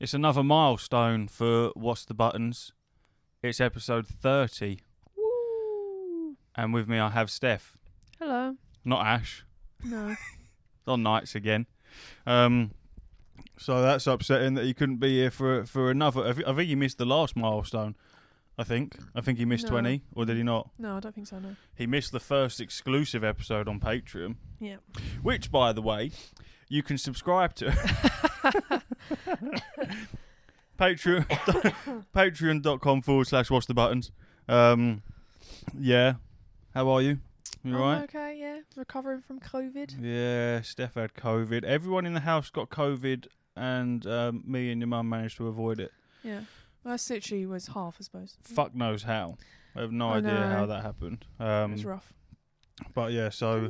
It's another milestone for What's the Buttons. It's episode 30, Woo. and with me I have Steph, Hello. not Ash. No. On nights again. Um, so that's upsetting that he couldn't be here for for another. I I think he missed the last milestone. I think. I think he missed No. 20, or did he not? No, I don't think so. No. He missed the first exclusive episode on Patreon, Yeah. which, by the way, you can subscribe to. Patreon, patreon.com forward slash watch the buttons. Um, yeah. How are you? You I'm alright? Okay. Yeah. Recovering from COVID. Yeah, Steph had COVID. Everyone in the house got COVID, and um, me and your mum managed to avoid it. Yeah. Well, that's literally was half, I suppose. Fuck knows how. I have no I idea how that happened. Um, it Um, was rough. but yeah, so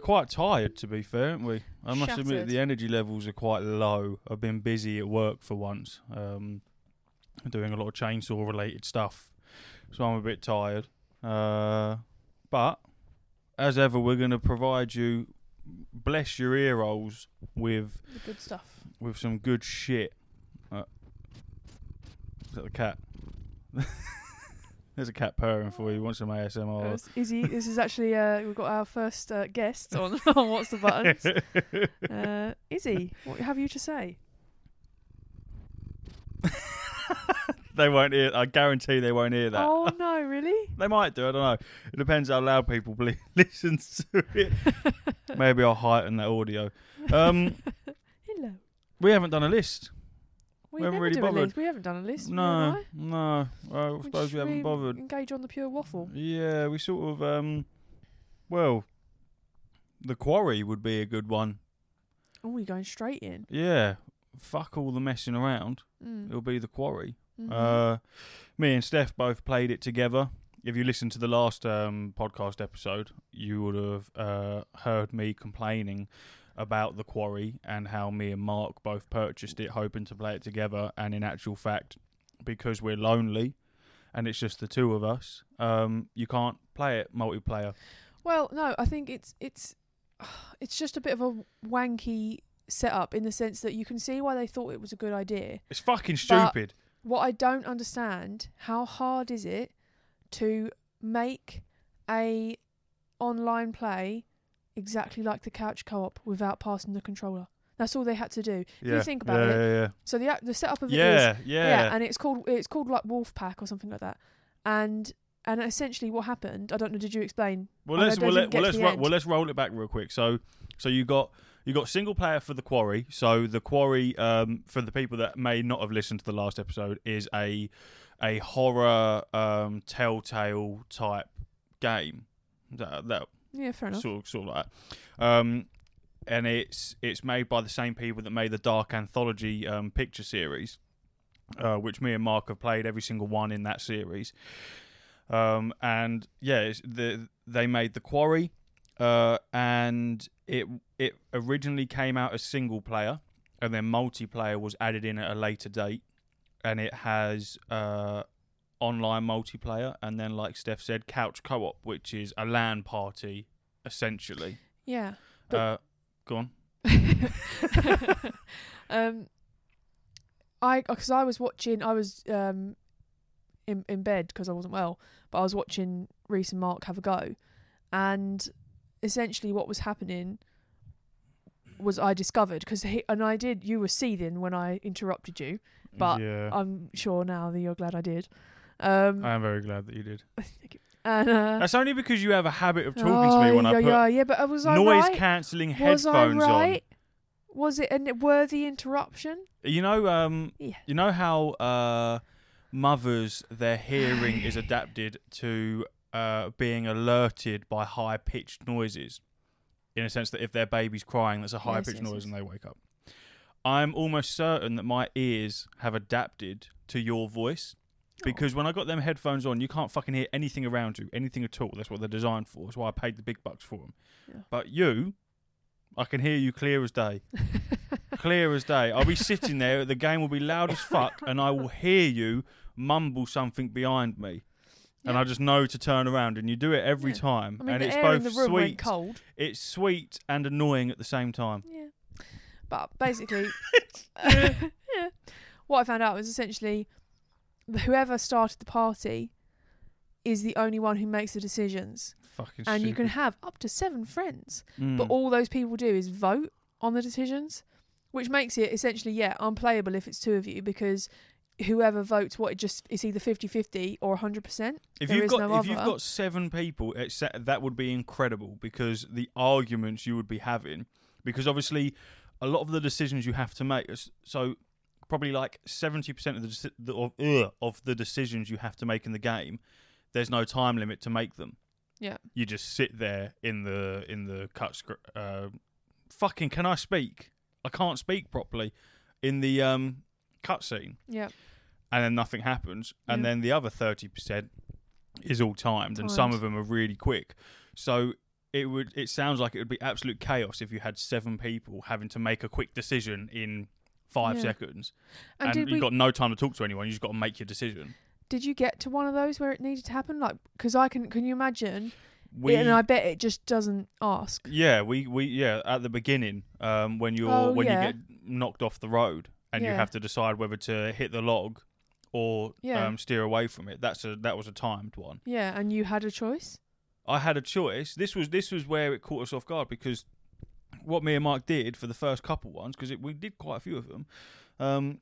Coming on my lap. we're quite tired, to be fair, aren't we? I must admit, the energy levels are quite low. I've been busy at work for once, um, doing a lot of chainsaw related stuff, so I'm a bit tired. Uh, but as ever, we're going to provide you, bless your ear holes with The good stuff. with some good shit. Uh, is that the cat? There's a cat purring for you. Want some ASMR? Uh, Izzy, this is actually uh, we've got our first uh, guest on on What's the Buttons. Uh, Izzy, what have you to say? they won't hear. I guarantee they won't hear that. Oh no, really? They might do. I don't know. It depends how loud people ble- listen to it. Maybe I'll heighten that audio. Um, Hello. we haven't done a list. We, We haven't really bothered. list. We haven't done a list. No, I? no. I We suppose we haven't really bothered. Engage on the pure waffle. Yeah, we sort of. Um, well, the quarry would be a good one. Oh, we're going straight in. Yeah, fuck all the messing around. Mm. It'll be the quarry. Mhm. Uh, me and Steph both played it together. If you listened to the last um, podcast episode, you would have uh, heard me complaining about the quarry and how me and Mark both purchased it, hoping to play it together. And in actual fact, because we're lonely and it's just the two of us, um, you can't play it multiplayer. Well, no, I think it's it's it's just a bit of a wanky setup in the sense that you can see why they thought it was a good idea. It's fucking stupid. What I don't understand, how hard is it to make a online play exactly like the couch co-op without passing the controller? That's all they had to do. yeah, you think about yeah, it, yeah, yeah. So the the setup of it is Yeah, yeah, yeah, and it's called it's called like Wolfpack or something like that. And and essentially what happened, I don't know, did you explain? Well, let's well, let, well, let's ro- well let's roll it back real quick. So so you got you got single player for the quarry. So the quarry, um, for the people that may not have listened to the last episode, is a a horror um, telltale type game. That, that Yeah, fair enough. sort of sort of like that. Um, and it's it's made by the same people that made the Dark Anthology um, picture series, uh, which me and Mark have played every single one in that series. Um, and yeah, the they made the Quarry, uh, and it it originally came out as single player, and then multiplayer was added in at a later date, and it has uh, online multiplayer, and then like Steph said, couch co-op, which is a LAN party essentially. Yeah. But- uh, go on. um, I because I was watching, I was um, in in bed because I wasn't well, but I was watching Reese and Mark have a go, and essentially what was happening was I discovered because and I did. You were seething when I interrupted you. But yeah, I'm sure now that you're glad I did. Um, I am very glad that you did. and uh, That's only because you have a habit of talking to me when yeah, I put yeah, yeah, but was I noise right? cancelling was I headphones right? Was it a worthy interruption? You know, um, Yeah. you know how uh, mothers their hearing is adapted to uh, being alerted by high pitched noises, in a sense that if their baby's crying, that's a high pitched Yes, yes, noise, yes. and they wake up. I'm almost certain that my ears have adapted to your voice. Because when I got them headphones on, you can't fucking hear anything around you, anything at all. That's what they're designed for. That's why I paid the big bucks for them. Yeah. But you, I can hear you clear as day. clear as day. I'll be sitting there, the game will be loud as fuck, and I will hear you mumble something behind me. And I just know to turn around, and you do it every Yeah. time. I mean, and it's both in the room sweet. cold. It's sweet and annoying at the same time. Yeah. But basically, yeah. what I found out was essentially whoever started the party is the only one who makes the decisions, Fucking and you can have up to seven friends, Mm. but all those people do is vote on the decisions, which makes it essentially yeah unplayable if it's two of you because whoever votes what it just it's either 50-50 or 100%. If There you've got no if you've got seven people, it's, that would be incredible because the arguments you would be having, because obviously a lot of the decisions you have to make. So probably like seventy percent of the, of, ugh, of the decisions you have to make in the game, there's no time limit to make them. Yeah. You just sit there in the in the cut script. Uh, fucking, can I speak? I can't speak properly in the um cutscene Yeah. and then nothing happens, and Yeah. then the other thirty percent is all timed, and some of them are really quick. So it would it sounds like it would be absolute chaos if you had seven people having to make a quick decision in five Yeah. seconds, And, and, you've we got no time to talk to anyone. You just got to make your decision. did you get to one of those where it needed to happen like cuz I can can you imagine We and I bet it just doesn't ask. yeah we we yeah at the beginning um when you're Oh, when yeah. you get knocked off the road and you have to decide whether to hit the log or Yeah. um, steer away from it. That's a that was a timed one. Yeah, and you had a choice? I had a choice. This was this was where it caught us off guard because what me and Mark did for the first couple ones because we did quite a few of them. Um,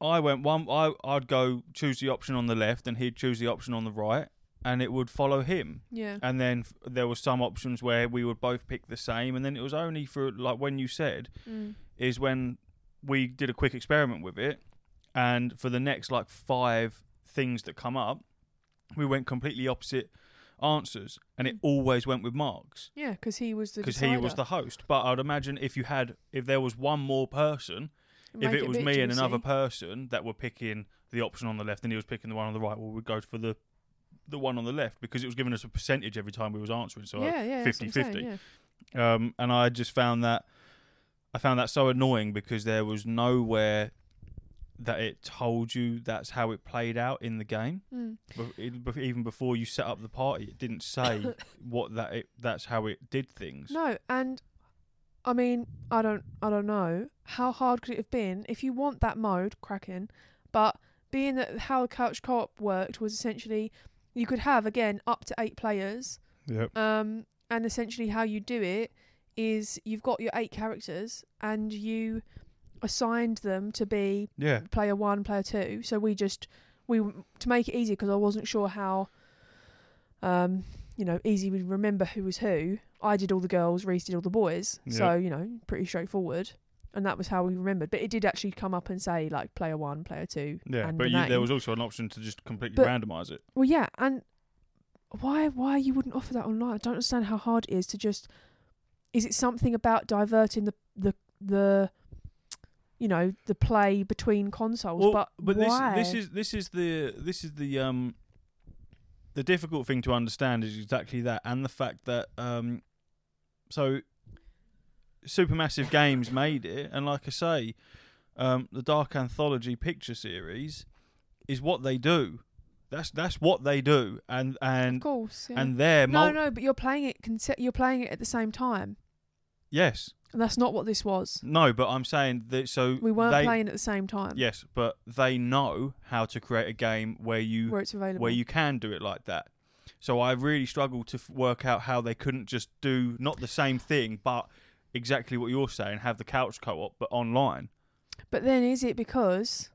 I went one. I I'd go choose the option on the left, and he'd choose the option on the right, and it would follow him. Yeah. And then f- there were some options where we would both pick the same, and then it was only for like when you said Mm. is when we did a quick experiment with it, and for the next like five things that come up, we went completely opposite answers, and it Mm. always went with Mark's Yeah, because he was the because he was decider. the host. But I'd imagine if you had, if there was one more person, if Make it a was bit me and another person that were picking the option on the left and he was picking the one on the right, well, we'd go for the the one on the left because it was giving us a percentage every time we was answering. So yeah, yeah, that's what I'm saying, 50-50. yeah. um, and I just found that I found that so annoying because there was nowhere that it told you that's how it played out in the game. Mm. Bef- it- bef- Even before you set up the party, it didn't say what that it, that's how it did things. No, and I mean, I don't, I don't know how hard could it have been if you want that mode cracking, but being that how the couch co-op worked was essentially you could have again up to eight players, Yep. um, and essentially how you do it is you've got your eight characters and you assigned them to be Yeah. player one, player two. So we just we to make it easy because I wasn't sure how, um, you know, easy we'd remember who was who. I did all the girls, Reese did all the boys. So you know, pretty straightforward. And that was how we remembered. But it did actually come up and say like player one, player two. Yeah, but the you, there was also an option to just completely But- randomize it. Well, yeah, and why why you wouldn't offer that online? I don't understand how hard it is to just. Is it something about diverting the the the, you know, the play between consoles? Well, but but why? this this is this is the this is the um the difficult thing to understand is exactly that, and the fact that um so Supermassive Games made it, and like I say, um, the Dark Anthology picture series is what they do. That's that's what they do, and and of course. Yeah. and they're no, mul- no, but you're playing it. You're playing it at the same time, yes, that's not what this was. no, but I'm saying that so We weren't they, playing at the same time. Yes, but they know how to create a game where you where it's available. where you can do it like that. So I really struggled to f- work out how they couldn't just do not the same thing, but exactly what you're saying, have the couch co-op, but online. but then is it because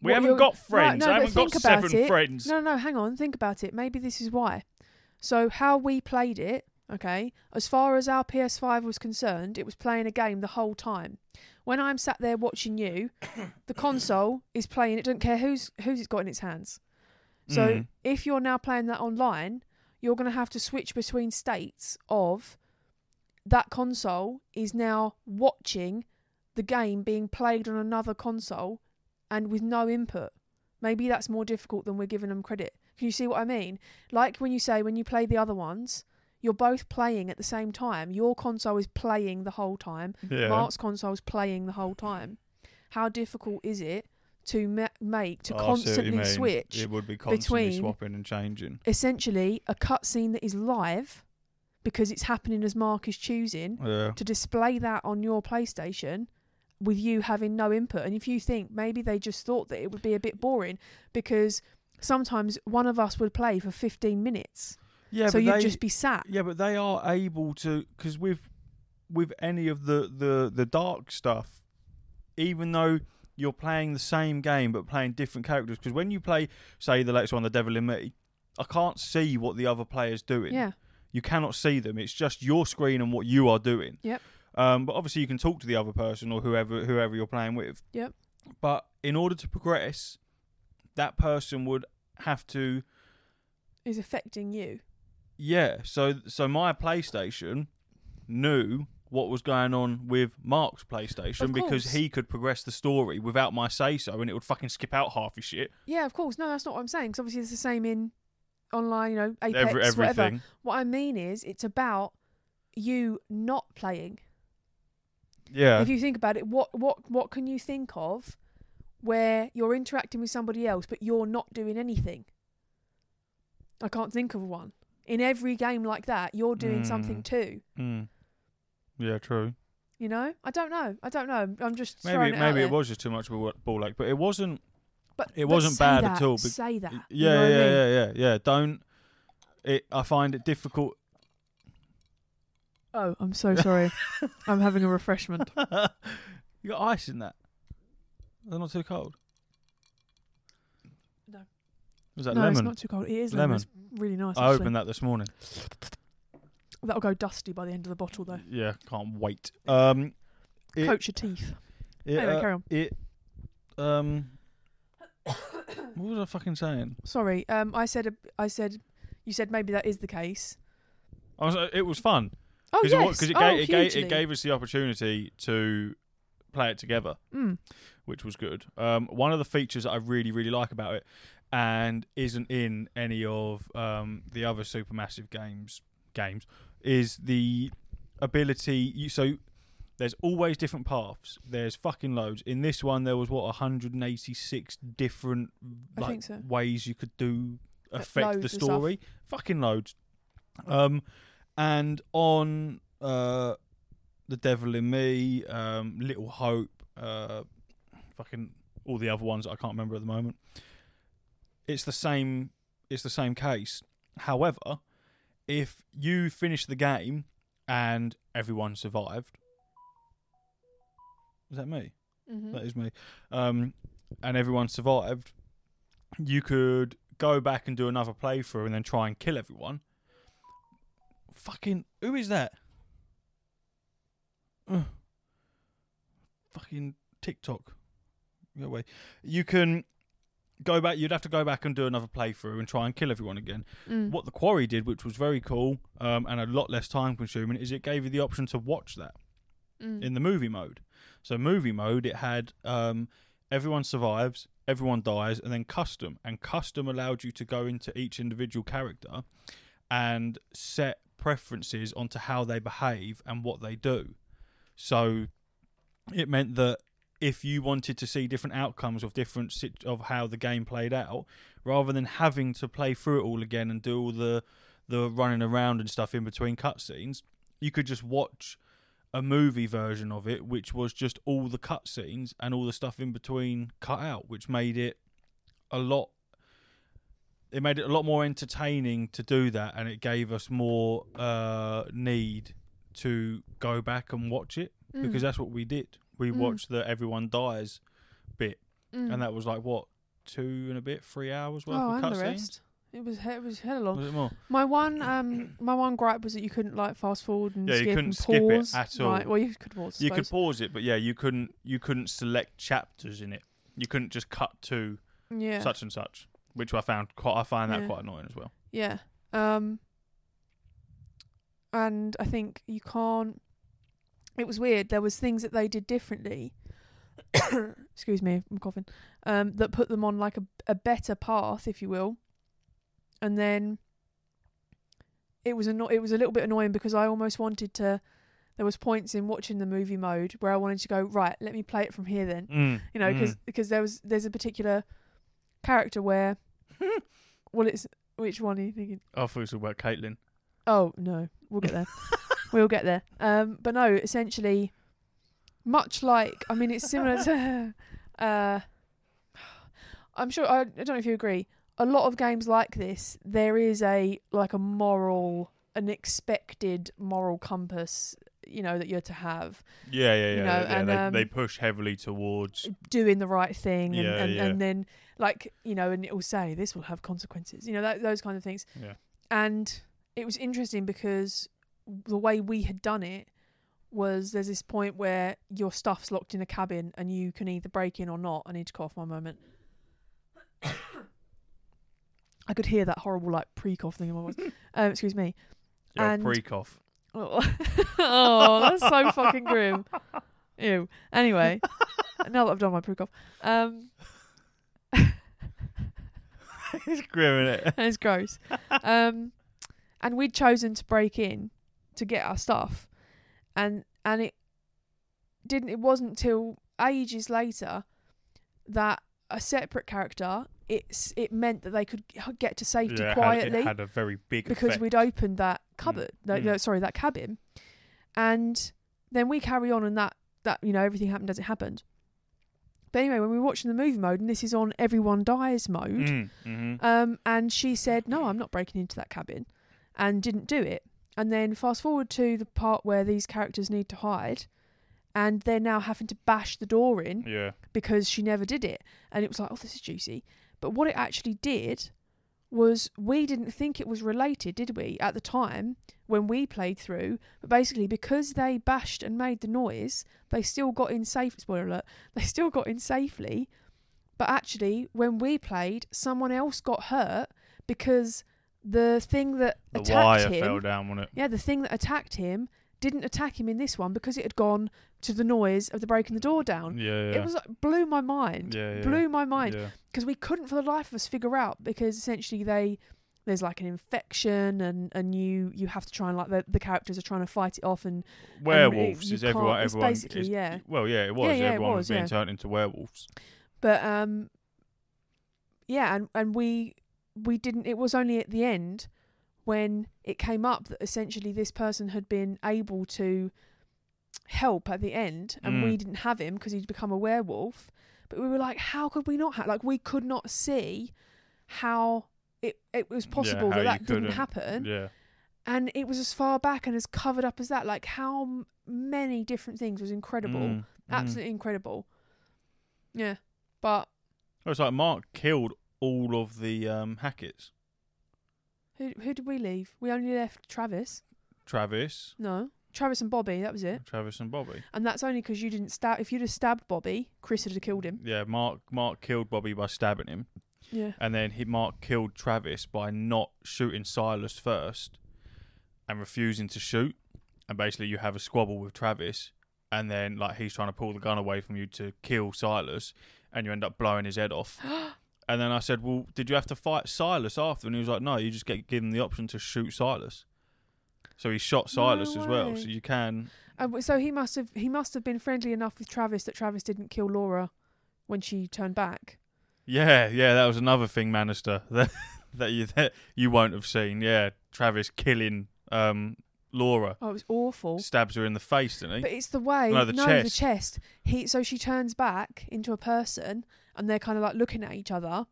We What haven't you're- got friends. no, I but haven't got think about seven it. friends. No, no, hang on. Think about it. Maybe this is why. So, how we played it, okay, as far as our PS5 was concerned, it was playing a game the whole time. When I'm sat there watching you, the console is playing. It doesn't care who's who's it's got in its hands. So, Mm. if you're now playing that online, you're going to have to switch between states of that console is now watching the game being played on another console and with no input. Maybe that's more difficult than we're giving them credit. Can you see what I mean? Like when you say when you play the other ones, you're both playing at the same time. Your console is playing the whole time. yeah. Mark's console is playing the whole time. How difficult is it to ma- make to Oh, I see what you constantly switch It would be constantly between- swapping and changing. essentially a cutscene that is live because it's happening as Mark is choosing Yeah. to display that on your PlayStation with you having no input. And if you think maybe they just thought that it would be a bit boring because sometimes one of us would play for 15 minutes. Yeah, so but you'd they, just be sat. yeah, but they are able to because with with any of the the the dark stuff, even though you're playing the same game but playing different characters. Because when you play, say, the latest one, The Devil in Me, I can't see what the other player's doing. Yeah. You cannot see them. It's just your screen and what you are doing. Yep. Um, but obviously, you can talk to the other person or whoever whoever you're playing with. Yep. But in order to progress, that person would have to Is affecting you. Yeah. So so my PlayStation knew what was going on with Mark's PlayStation Of because course. he could progress the story without my say so, and it would fucking skip out half his shit. Yeah, of course. No, that's not what I'm saying. Because obviously it's the same in online, you know, Apex, Every, whatever. everything. What I mean is, it's about you not playing. Yeah. If you think about it, what what what can you think of where you're interacting with somebody else but you're not doing anything? I can't think of one. In every game like that, you're doing something Mm. too. Mm. Yeah, true. You know, I don't know. I don't know. I'm just Maybe throwing it out maybe it was just too much of a ball ache, but it wasn't. But it but wasn't bad at all, bec- Say that. Yeah, you know yeah, what I mean? yeah, yeah, yeah. Don't. It. I find it difficult. Oh, I'm so sorry. I'm having a refreshment. you got ice in that. They're not too cold. No. Was that no, lemon? it's not too cold. It is lemon. Lemon. It's really nice. I actually. opened that this morning. That'll go dusty by the end of the bottle, though. Yeah, can't wait. Um, it, Coat your teeth. it, anyway, uh, carry on. it, um, what was I fucking saying? Sorry. Um, I said. I said. You said maybe that is the case. I was. uh, It was fun Oh because yes. it, it, oh, gave, it, gave, hugely. it gave us the opportunity to play it together. Mm. which was good. Um, one of the features that I really, really like about it, and isn't in any of um, the other supermassive games, games, is the ability. You, so there's always different paths. There's fucking loads. In this one, there was what 186 different like, so. ways you could do affect the loads story. Fucking loads. Um, and on uh, the Devil in Me, um, Little Hope, uh, fucking all the other ones that I can't remember at the moment. It's the same. It's the same case. However, if you finish the game and everyone survived, is that me? Mhm. That is me. Um, and everyone survived. You could go back and do another playthrough and then try and kill everyone. Fucking who is that? Ugh. Fucking TikTok. Go away. You can go back. You'd have to go back and do another playthrough and try and kill everyone again. Mm. What the quarry did, which was very cool um, and a lot less time consuming, is it gave you the option to watch that Mm. in the movie mode. So movie mode, it had um, everyone survives, everyone dies, and then custom. And custom allowed you to go into each individual character and set preferences onto how they behave and what they do. So it meant that if you wanted to see different outcomes of different sit- of how the game played out, rather than having to play through it all again and do all the the running around and stuff in between cutscenes, you could just watch a movie version of it, which was just all the cutscenes and all the stuff in between cut out, which made it a lot. It made it a lot more entertaining to do that, and it gave us more uh, need to go back and watch it Mm. because that's what we did. We Mm. watched the everyone dies bit, Mm. and that was like what two and a bit, three hours worth oh, of cutscenes. It was he- it was hella long. Was it more? My one um my one gripe was that you couldn't like fast forward and Yeah, you skip couldn't and skip it pause. at all. Right, well you could pause. I You could pause it, but yeah, you couldn't. You couldn't select chapters in it. You couldn't just cut to yeah. such and such, which I found quite. I find that Yeah. quite annoying as well. Yeah. Um and I think you can't it was weird. There was things that they did differently. Excuse me, I'm coughing. Um that put them on like a a better path, if you will. And then it was anno- it was a little bit annoying because I almost wanted to there was points in watching the movie mode where I wanted to go right, let me play it from here then Mm, you know because mm. because there was there's a particular character where well it's which one are you thinking I thought it was about Kaitlyn. oh no we'll get there we'll get there um but no essentially much like I mean, it's similar to. Uh, I'm sure I, I don't know if you agree. A lot of games like this, there is a like a moral, an expected moral compass, you know, that you're to have. Yeah, yeah, yeah. You know, yeah. and, they, um, they push heavily towards. doing the right thing and, Yeah, and, and then like you know and it will say this will have consequences you know that, those kind of things Yeah. and it was interesting because the way we had done it was there's this point where your stuff's locked in a cabin and you can either break in or not i need to cough one moment i could hear that horrible like pre-cough thing in my voice um, excuse me Yeah, pre-cough. Oh, oh that's so fucking grim. Ew. Anyway, now that I've done my pre-cough, um, it's grim, isn't it? it's gross. Um, and we'd chosen to break in to get our stuff, and and it didn't. It wasn't till ages later that a separate character. It's it meant that they could get to safety Yeah, it had- quietly It had a very big because effect. we'd opened that cupboard. No, Mm. no, sorry, that cabin, and then we carry on, and that that you know everything happened as it happened. But anyway, when we were watching the movie mode, and this is on everyone dies mode, Mm, mhm. um, and she said, "No, I'm not breaking into that cabin," and didn't do it. And then fast forward to the part where these characters need to hide, and they're now having to bash the door in Yeah. because she never did it. And it was like, oh, this is juicy. But what it actually did was we didn't think it was related, did we, at the time when we played through? But basically, because they bashed and made the noise, they still got in safe. Spoiler alert, they still got in safely. But actually, when we played, someone else got hurt because the thing that The attacked wire him fell down on it. yeah, the thing that attacked him didn't attack him in this one because it had gone to the noise of the breaking the door down. Yeah, yeah. It was like, blew my mind. yeah, yeah. Blew my mind Yeah. because we couldn't for the life of us figure out because essentially they there's like an infection and and you you have to try and like the, the characters are trying to fight it off and Werewolves you is everyone. Everyone. basically, is- yeah. Well, yeah, it was. Yeah, yeah, it everyone was, was, being yeah. turned into werewolves. but um yeah and and we we didn't it was only at the end when it came up that essentially this person had been able to help at the end and Mm. we didn't have him because he'd become a werewolf but we were like how could we not have like we could not see how it it was possible how that that didn't couldn't. happen Yeah. and it was as far back and as covered up as that like how m- many different things was incredible Mm, mm. absolutely incredible yeah but Well, it's like Mark killed all of the um, Hacketts. Who who did we leave? We only left Travis. Travis, No, Travis and Bobby. That was it. Travis and Bobby. And that's only because you didn't stab. If you'd have stabbed Bobby, Chris would have killed him. Yeah, Mark Mark killed Bobby by stabbing him, Yeah. and then he Mark killed Travis by not shooting Silas first, and refusing to shoot. And basically, you have a squabble with Travis, and then like he's trying to pull the gun away from you to kill Silas, and you end up blowing his head off. And then I said, "Well, did you have to fight Silas after?" And he was like, "No, you just get given the option to shoot Silas." So he shot No Silas as well. way. So you can, And w- so he must have he must have been friendly enough with Travis that Travis didn't kill Laura when she turned back. yeah, yeah. That was another thing, Manister, that that you that you won't have seen. Yeah, Travis killing um, Laura, Oh, it was awful. stabs her in the face, didn't he? But it's the way. No, the the chest. chest. He so she turns back into a person, and they're kind of like looking at each other.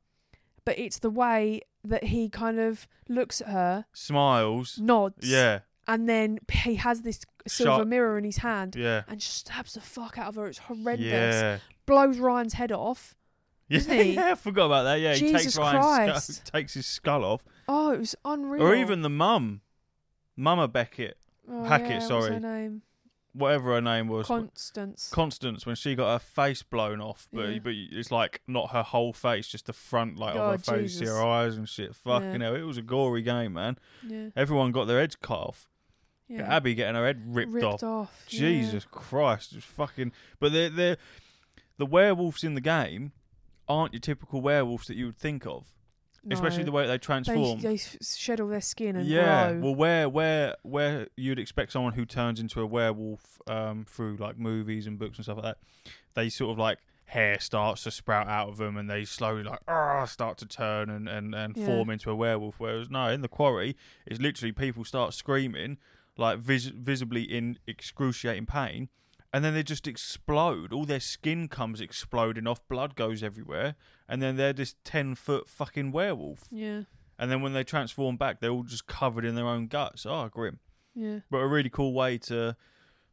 But it's the way that he kind of looks at her, Smiles. nods, Yeah, and then he has this silver mirror in his hand, yeah, and just stabs the fuck out of her. It's horrendous. yeah. Blows Ryan's head off. Yeah, he? yeah, I forgot about that. Yeah, he takes Jesus Ryan's Christ. skull, takes his skull off, Oh, it was unreal. or even the mum, Mama Beckett, oh, Hackett, yeah, What's sorry. her name? whatever her name was, Constance. Constance, when she got her face blown off, but Yeah. but it's like not her whole face, just the front like of her God, face, see her eyes and shit. Fucking Yeah. hell, it was a gory game, man. yeah, Everyone got their heads cut off. yeah. Abby getting her head ripped, off. off. yeah. Jesus Christ, it's fucking. But they're, they're the werewolves in the game aren't your typical werewolves that you would think of, especially the way they They, transform. they s- shed all their skin and yeah, grow. well, where where where you'd expect someone who turns into a werewolf um, through like movies and books and stuff like that, they sort of like hair starts to sprout out of them and they slowly like ah start to turn and and and Yeah. form into a werewolf. Whereas no, in the quarry, it's literally people start screaming like vis- visibly in excruciating pain. And then they just explode. All their skin comes exploding off, blood goes everywhere, and then they're this ten foot fucking werewolf. Yeah. And then when they transform back, they're all just covered in their own guts. Oh, grim. Yeah. But a really cool way to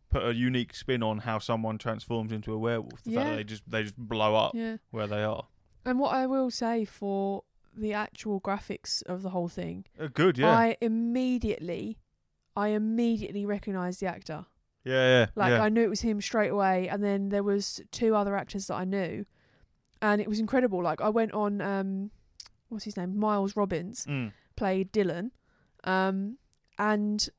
put a unique spin on how someone transforms into a werewolf. The fact Yeah. that they just they just blow up Yeah. where they are. And what I will say for the actual graphics of the whole thing, Uh, good, yeah. I immediately, I immediately recognised the actor. Yeah, yeah. Like yeah. I knew it was him straight away, and then there was two other actors that I knew, and it was incredible. Like I went on, um, what's his name, Miles Robbins Mm. played Dylan, um, and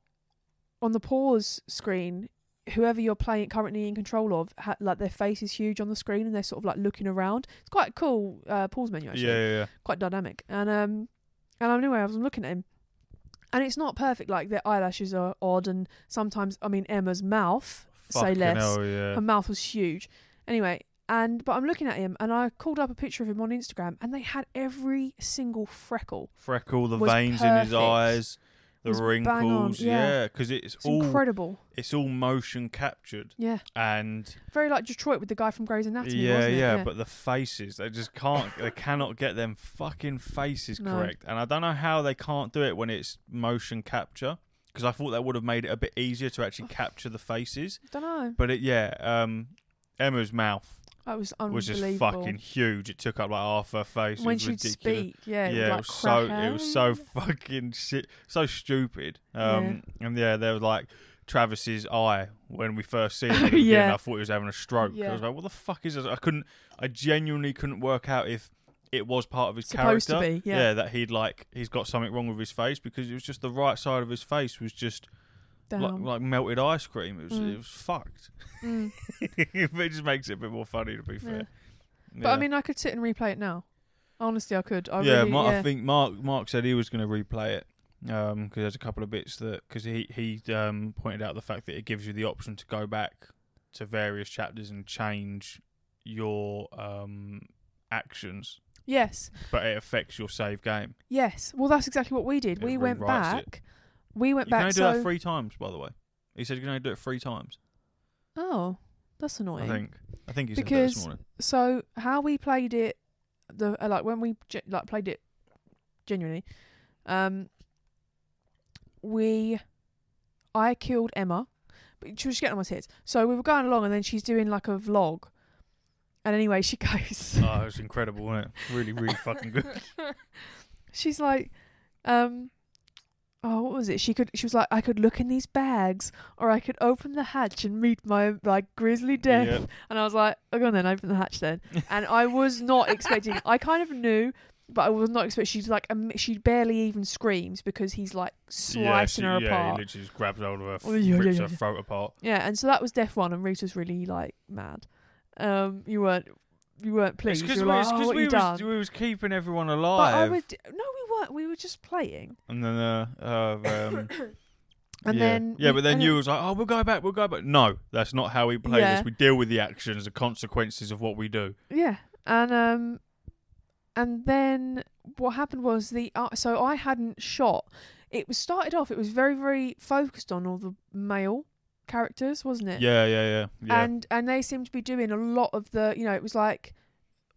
on the pause screen, whoever you're playing currently in control of, ha- like their face is huge on the screen, and they're sort of like looking around. It's quite a cool uh, pause menu actually Yeah, yeah, yeah. quite dynamic. And um, and I anyway, I was looking at him, and it's not perfect. Like their eyelashes are odd, and sometimes, I mean, Emma's mouth, say less. hell, yeah. Her mouth was huge. Anyway, and but I'm looking at him, and I called up a picture of him on Instagram, and they had every single freckle. Freckle, the was veins in his perfect. eyes, the wrinkles. yeah. Yeah, because it's It's all incredible. it's all motion captured, Yeah, and very like Detroit with the guy from Grey's Anatomy. yeah, it? yeah, But the faces, they just can't. they cannot get them fucking faces No. correct, and I don't know how they can't do it when it's motion capture. Because I thought that would have made it a bit easier to actually capture the faces. don't know. But it, yeah, um, Emma's mouth That was unbelievable. was just fucking huge. It took up like half her face. When she'd ridiculous. speak, yeah, it yeah, it like was so it was so fucking shit, so stupid. Um, and yeah, there was like Travis's eye when we first seen it. beginning, Yeah. I thought he was having a stroke. Yeah. I was like, what the fuck is this? I couldn't. I genuinely couldn't work out if it was part of his Supposed to character. be, yeah. that he'd like he's got something wrong with his face because it was just the right side of his face was just like, like melted ice cream. It was Mm. it was fucked. Mm. it just makes it a bit more funny to be Yeah. fair. But I mean, I could sit and replay it now. Honestly, I could. I yeah, really, Mark, yeah. I think Mark Mark said he was going to replay it because there's a couple of bits that because he he um, pointed out the fact that it gives you the option to go back to various chapters and change your um, actions, Yes, but it affects your save game. yes. Well, that's exactly what we did. It we went back. it. We went back. You can back. only do So, that three times, by the way. He said you can only do it three times. oh, that's annoying. I think. I think he said that this Because- morning. So how we played it, the uh, like when we ge- like played it, genuinely, um, we, I killed Emma, but she was getting on my tits. So we were going along, and then she's doing like a vlog, and anyway, she goes. Oh, it was incredible, wasn't it? Really, really fucking good. she's like, um, oh, what was it? She could. She was like, I could look in these bags, or I could open the hatch and meet my like grisly death. Yeah. And I was like, oh, go on then, open the hatch then. and I was not expecting. I kind of knew, but I was not expecting. She's like, um, she barely even screams because he's like slicing yeah, her she- yeah, apart. he literally just grabs hold of her, Oh, yeah, rips yeah, her throat apart. Yeah, and so that was death one, and reese was really like mad. Um, you weren't, you weren't It's pleased. because we, like, oh, we was, we was keeping everyone alive. But I would. No, we weren't. We were just playing. And then, uh, uh, um, And yeah. then yeah, but then you was like, "Oh, we'll go back, we'll go back." No, that's not how we play Yeah. this. We deal with the actions, the consequences of what we do. Yeah, and um, and then what happened was the uh, so I hadn't shot. It was started off. It was very very focused on all the male characters, wasn't it? Yeah, yeah, yeah, yeah. And and they seemed to be doing a lot of the. You know, it was like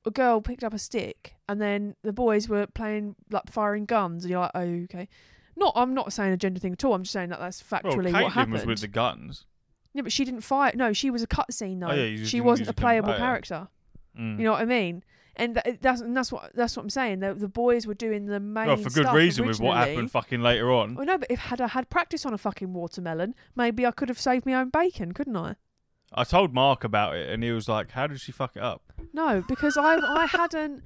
a girl picked up a stick, and then the boys were playing like firing guns, and you're like, oh okay. Not, I'm not saying a gender thing at all. I'm just saying that that's well, factually what Kaitlyn happened. was with the guns. Yeah, but she didn't fire. No, she was a cutscene though. Oh, yeah, she wasn't a playable character. Mm. You know what I mean? And th- that's and that's what that's what I'm saying. The, the boys were doing the main well, for good reason with what happened fucking later on. Oh no, but if had I had practice on a fucking watermelon, maybe I could have saved my own bacon, couldn't I? I told Mark about it, and he was like, "How did she fuck it up?" No, because I I hadn't.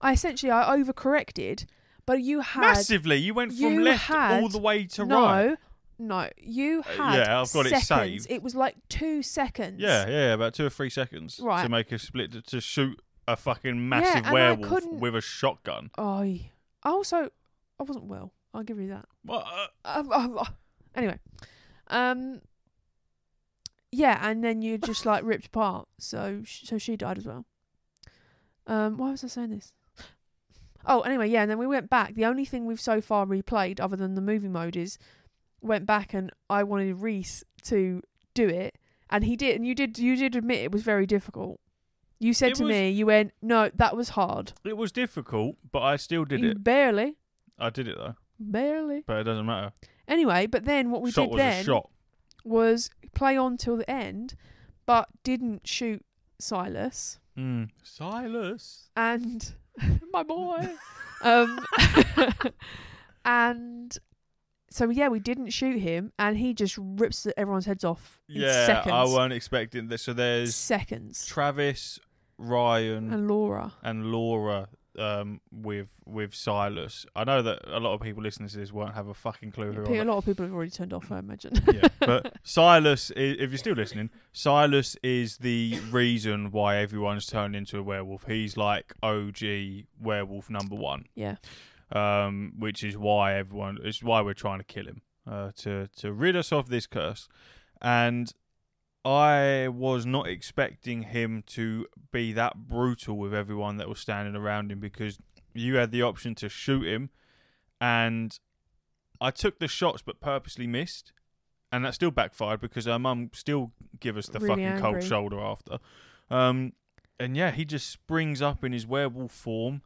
I essentially I overcorrected, but you had Massively, you went from you left had- all the way to no, right. no. You Uh, had yeah, I've got it saved. It was like two seconds. Yeah, yeah, about two or three seconds Right. to make a split to, to shoot a fucking massive I werewolf with a shotgun. I also I wasn't well. I'll give you that. What? Uh, Um, um, uh, anyway, um, yeah, and then you just like ripped apart. So sh- so she died as well. Um, why was I saying this? Oh, anyway, yeah, and then we went back. The only thing we've so far replayed, other than the movie mode, is went back and I wanted Reese to do it, and he did, and you did, you did admit it was very difficult. You said It to was- me, you went, "No, that was hard. It was difficult, but I still did You it. barely, I did it though, barely." but it doesn't matter. Anyway, but then what we shot did was then shot. was play on till the end, but didn't shoot Silas Mm. Silas. and my boy. um, and so yeah, we didn't shoot him, and he just rips everyone's heads off in Yeah, seconds. I weren't expecting this. So there's seconds. Travis, Ryan, and Laura. and Laura um, with with Silas. I know that a lot of people listening to this won't have a fucking clue who. A I'm A lot of people have already turned off, I imagine. yeah, but Silas, i- if you're still listening, Silas is the reason why everyone's turned into a werewolf. He's like OG werewolf number one, yeah. um, which is why everyone. It's why we're trying to kill him uh, to to rid us of this curse. And I was not expecting him to be that brutal with everyone that was standing around him because you had the option to shoot him, and I took the shots but purposely missed, and that still backfired because our mum still give us the Really fucking cold shoulder after. Um, and yeah, he just springs up in his werewolf form,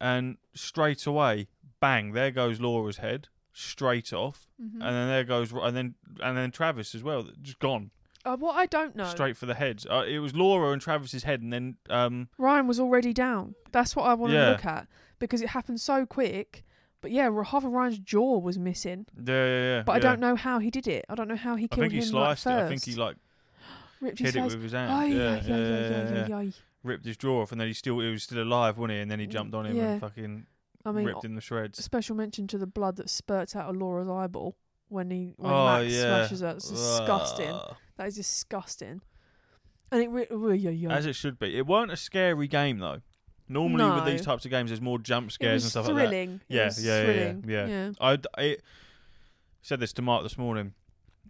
and straight away, bang! There goes Laura's head straight off, Mhm. and then there goes, and then and then Travis as well, just gone uh, what I don't know. Straight for the heads. Uh, it was Laura and Travis's head, and then um, Ryan was already down. That's what I want to look at because it happened so quick. But yeah, Ra- half of Ryan's jaw was missing. yeah, yeah, yeah. But I don't know how he did it. I don't know how he I killed think him. he sliced like, it. I think he like ripped hit his it with his hand. Yeah, yeah, yeah, yeah, yeah. Ripped his jaw off, and then he still he was still alive, wasn't he? And then he jumped on him Yeah. and fucking I mean, ripped him to shreds. special mention to the blood that spurts out of Laura's eyeball when he when Oh, Max yeah. smashes it. It's disgusting. That is disgusting. And it, re- yeah, yeah. As it should be. It weren't a scary game though. Normally with these types of games, there's more jump it scares was and stuff like that. thrilling. It Yeah, was yeah, yeah, thrilling. yeah, yeah. I I said this to Mark this morning,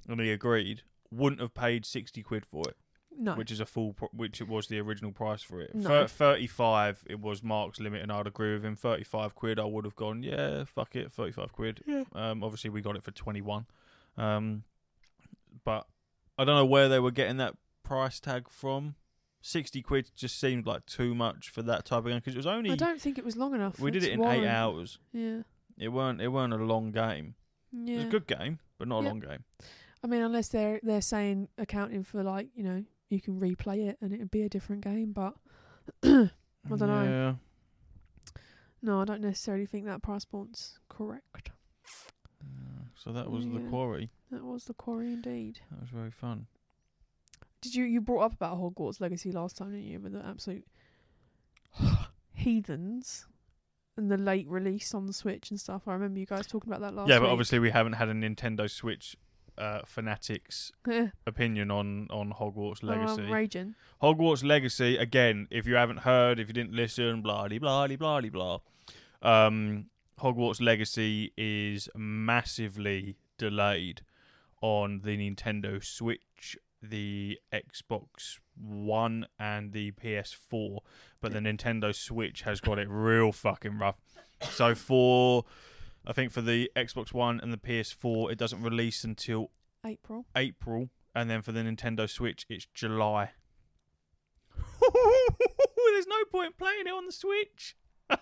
and he agreed. Wouldn't have paid sixty quid for it. No. which is a full, which it was the original price for it. No. Thir- Thirty-five, it was Mark's limit, and I'd agree with him. Thirty-five quid, I would have gone, yeah, fuck it, thirty-five quid. Yeah. Um, obviously we got it for twenty-one, um, but I don't know where they were getting that price tag from. Sixty quid just seemed like too much for that type of game because it was only I don't think it was long enough. we did it in eight hours. Yeah. It weren't it weren't a long game. Yeah. It was a good game, but not a Yeah. long game. I mean, unless they're they're saying accounting for like you know you can replay it and it'd be a different game, but I don't know. No, I don't necessarily think that price point's correct. Yeah. So that was the quarry. That was the quarry indeed. That was very fun. Did you you brought up about Hogwarts Legacy last time, didn't you? With the absolute heathens and the late release on the Switch and stuff. I remember you guys talking about that last. yeah, but week. obviously we haven't had a Nintendo Switch uh, fanatics opinion on on Hogwarts Oh, Legacy. I'm raging. Hogwarts Legacy again. If you haven't heard, if you didn't listen, blah blah blah blah blah. Um, Hogwarts Legacy is massively delayed on the Nintendo Switch, the Xbox One, and the PS4. But the Nintendo Switch has got it real fucking rough. So for I think for the Xbox One and the PS4, it doesn't release until April. April, and then for the Nintendo Switch, it's July. There's no point playing it on the Switch.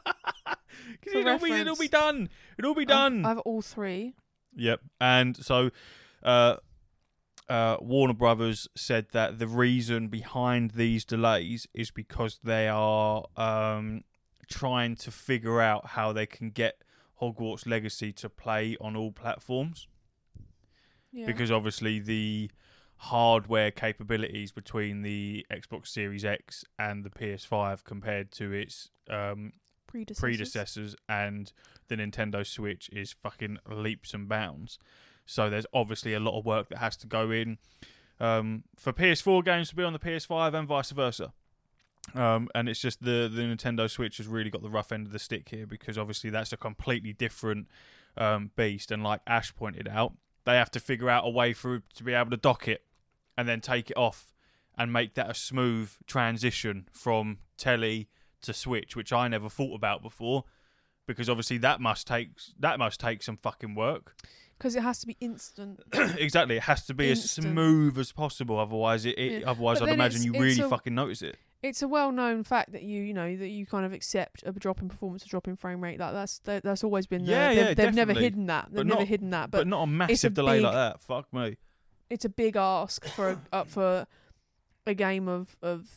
Because it'll be, it'll be done. It'll be done. I have all three. Yep. And so, uh, uh, Warner Brothers said that the reason behind these delays is because they are um, trying to figure out how they can get Hogwarts Legacy to play on all platforms Yeah. because obviously the hardware capabilities between the Xbox Series X and the PS5 compared to its um, predecessors. predecessors and the Nintendo Switch is fucking leaps and bounds. So there's obviously a lot of work that has to go in um, for PS4 games to be on the PS5 and vice versa. Um, and it's just the the Nintendo Switch has really got the rough end of the stick here because obviously that's a completely different um, beast. And like Ash pointed out, they have to figure out a way for to be able to dock it and then take it off and make that a smooth transition from telly to Switch, which I never thought about before, because obviously that must take that must take some fucking work. because it has to be instant. exactly. It has to be Instant. as smooth as possible. Otherwise, it, it Yeah. otherwise I'd imagine you really a- fucking notice it. It's a well-known fact that you, you know, that you kind of accept a drop in performance, a drop in frame rate. Like that's that, that's always been there. Yeah, they've, yeah, they've never hidden that. They've But never not- hidden that. But, But, not a massive delay big- like that. Fuck me. it's a big ask for a, uh, for a game of of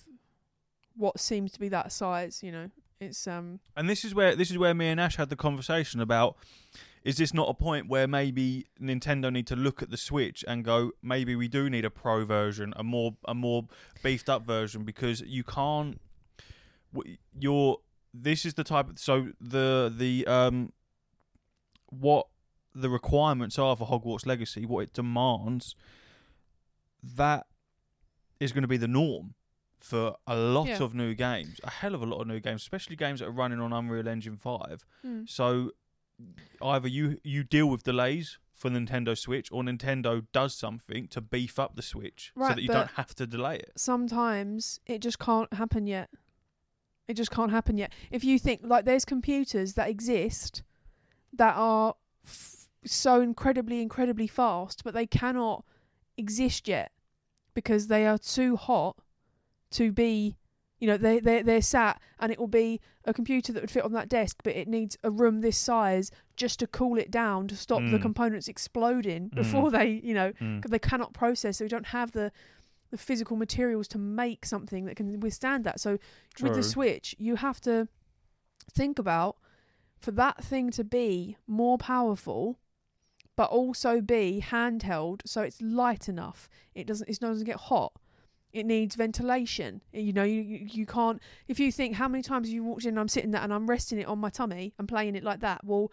what seems to be that size. You know, it's um And this is where this is where me and Ash had the conversation about is this not a point where maybe Nintendo need to look at the Switch and go maybe we do need a pro version, a more a more beefed up version because you can't you're this is the type of so the the um what the requirements are for Hogwarts Legacy, what it demands that is going to be the norm for a lot Yeah. of new games, a hell of a lot of new games, especially games that are running on Unreal Engine 5. mm. So either you you deal with delays for Nintendo Switch or Nintendo does something to beef up the Switch so that you don't have to delay it. sometimes it just can't happen yet. It just can't happen yet. If you think like there's computers that exist that are f- so incredibly, incredibly fast, but they cannot exist yet because they are too hot to be. You know, they they they're sat, and it will be a computer that would fit on that desk, but it needs a room this size just to cool it down to stop the Mm. components exploding Mm. before they, you know, Mm. they cannot process. So we don't have the the physical materials to make something that can withstand that. So with the Switch, you have to think about for that thing to be more powerful, but also be handheld, so it's light enough. It doesn't it doesn't get hot. It needs ventilation. You know, you you can't. If you think how many times have you walked in, and I'm sitting there and I'm resting it on my tummy and playing it like that. Well,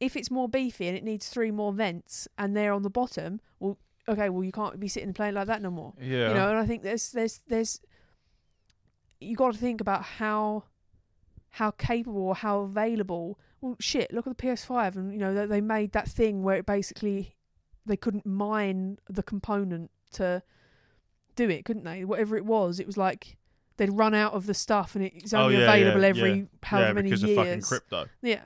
if it's more beefy and it needs three more vents and they're on the bottom, well, okay, well you can't be sitting and playing like that no more. Yeah. You know, and I think there's there's there's you got to think about how how capable how available. Well, shit, look at the PS5, and you know they, they made that thing where it basically they couldn't mine the component to do it, couldn't they? Whatever it was, it was like they'd run out of the stuff, and it's Oh, only yeah, available yeah, every yeah. however yeah, many because years. of fucking crypto. Yeah,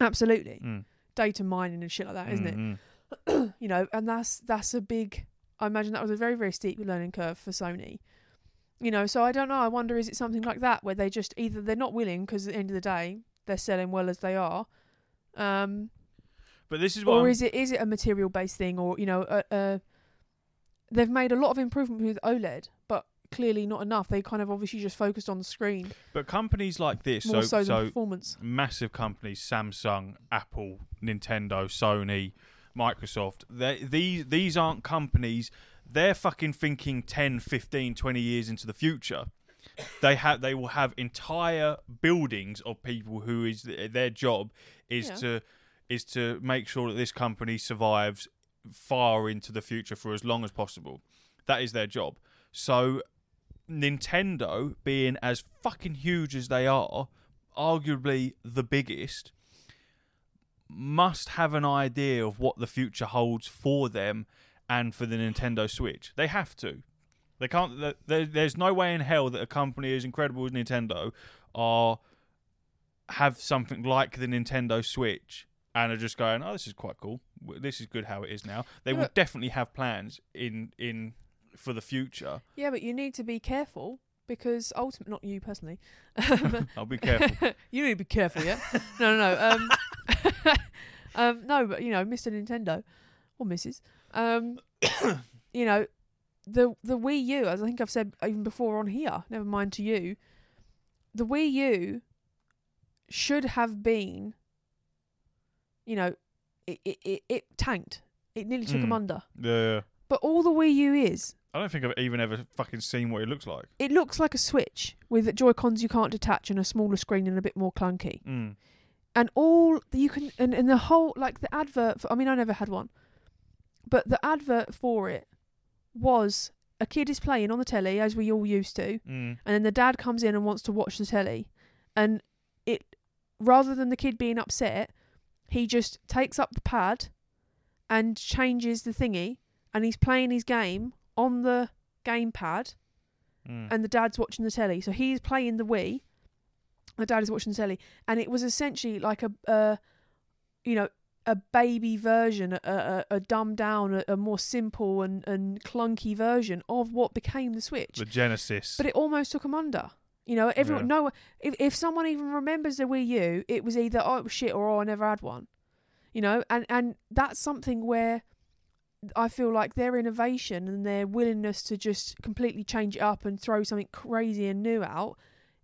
absolutely. Mm. Data mining and shit like that, isn't it? Mm, you know, and that's that's a big. I imagine that was a very very steep learning curve for Sony. You know, so I don't know. I wonder is it something like that where they just either they're not willing because at the end of the day they're selling well as they are, um, But this is what or I'm- is it is it a material based thing or you know uh, uh, they've made a lot of improvement with OLED, but clearly not enough. They kind of obviously just focused on the screen but companies like this, more so so, so than performance. massive companies Samsung, Apple, Nintendo, Sony, Microsoft. These these aren't companies. They're fucking thinking 10, 15, 20 years into the future. They have they will have entire buildings of people who is their job is Yeah. to is to make sure that this company survives far into the future for as long as possible. That is their job. So Nintendo being as fucking huge as they are, arguably the biggest, must have an idea of what the future holds for them and for the Nintendo Switch. They have to. They can't. th- there's no way in hell that a company as incredible as Nintendo are have something like the Nintendo Switch and are just going, "Oh, this is quite cool. This is good how it is now." They Yeah, will definitely have plans in in for the future. Yeah, but you need to be careful because ultimately, not you personally. I'll be careful. you need to be careful, yeah. no, no, no. Um, um, no, but you know, Mr. Nintendo or Mrs. Um, you know, the the Wii U, as I think I've said even before on here. Never mind to you. The Wii U should have been. You know, it it it, it tanked. It nearly took 'em Mm. under. Yeah. But all the Wii U is I don't think I've even ever fucking seen what it looks like. it looks like a Switch with Joy Cons you can't detach and a smaller screen and a bit more clunky. Mm. And all you can and, and the whole like the advert. For, I mean, I never had one, but the advert for it was a kid is playing on the telly as we all used to, Mm. and then the dad comes in and wants to watch the telly, and it rather than the kid being upset, he just takes up the pad and changes the thingy, and he's playing his game on the gamepad Mm. and the dad's watching the telly. So he's playing the Wii. The dad is watching the telly, and it was essentially like a, uh, you know, a baby version, a, a, a dumbed down, a, a more simple and, and clunky version of what became the Switch. The Genesis. but it almost took him under. You know, everyone. Yeah. No, if if someone even remembers the Wii U, it was either oh it was shit or oh I never had one. You know, and and that's something where I feel like their innovation and their willingness to just completely change it up and throw something crazy and new out,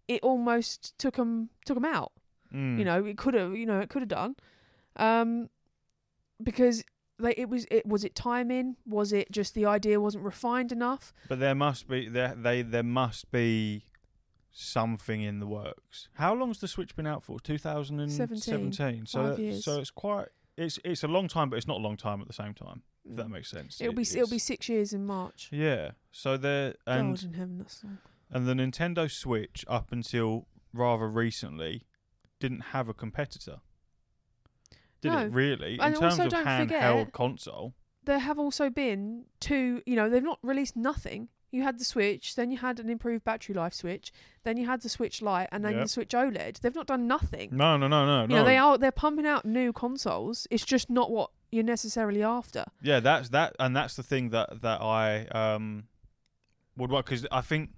it almost took them took them out. Mm. You know, it could have. You know, it could have done, um, because. Like it was, it was it timing? Was it just the idea wasn't refined enough? But there must be there they there must be something in the works. How long's the Switch been out for? 2017. So years. so it's quite it's it's a long time, but it's not a long time at the same time. If that mm. makes sense. It'll It- be it'll be six years in March. yeah. So there and God in heaven, that's long. and the Nintendo Switch up until rather recently didn't have a competitor. Did No. it really? And in terms also of don't handheld forget- console. There have also been two. You know, they've not released nothing. You had the Switch, then you had an improved battery life Switch, then you had the Switch Lite, and then Yep. the Switch OLED. They've not done nothing. No, no, no, no, You no. know, they are they're pumping out new consoles. It's just not what you're necessarily after. Yeah, that's that, and that's the thing that that I um would want because I think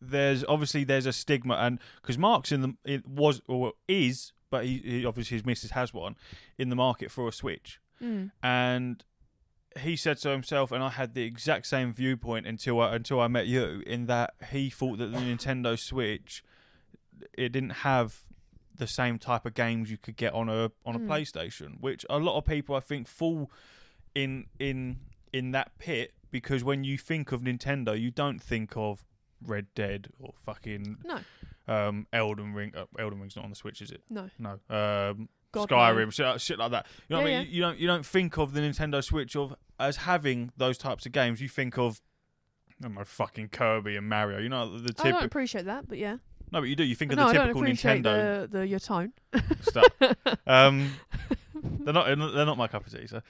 there's obviously there's a stigma, and because Mark's in the it was or is, but he, he obviously his missus has one in the market for a Switch, Mm. and he said so himself, and I had the exact same viewpoint until I until I met you, in that he thought that the Nintendo Switch it didn't have the same type of games you could get on a on a Mm. PlayStation, which a lot of people I think fall in in in that pit because when you think of Nintendo, you don't think of Red Dead or fucking No, um, Elden Ring. Uh, Elden Ring's not on the Switch, is it? no. No. Um, God, Skyrim, shit, shit like that. You know what I mean? You, you don't you don't think of the Nintendo Switch of as having those types of games. You think of I don't know, fucking Kirby and Mario. You know the typical. I don't appreciate that, but yeah. No, but you do. You think no, of I the typical Nintendo the, the your tone. stuff. Um, they're not they're not my cup of tea. So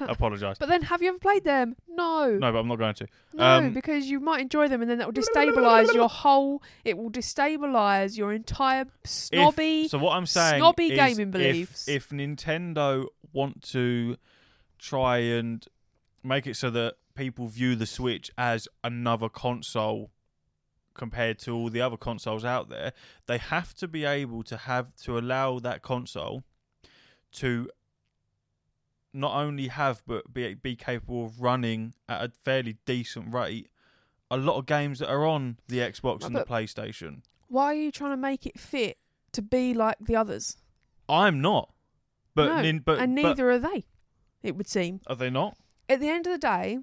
I apologise. But then, have you ever played them? No. No, but I'm not going to. No, Um, because you might enjoy them, and then that will destabilize your whole. It will destabilize your entire snobby. So what I'm saying snobby is gaming if- beliefs. If, Nintendo want to try and make it so that people view the Switch as another console compared to all the other consoles out there, they have to be able to have to allow that console to not only have but be be capable of running at a fairly decent rate a lot of games that are on the Xbox No, and the PlayStation. Why are you trying to make it fit to be like the others? I'm not. But no, nin- but and but neither are they. It would seem. are they not? At the end of the day,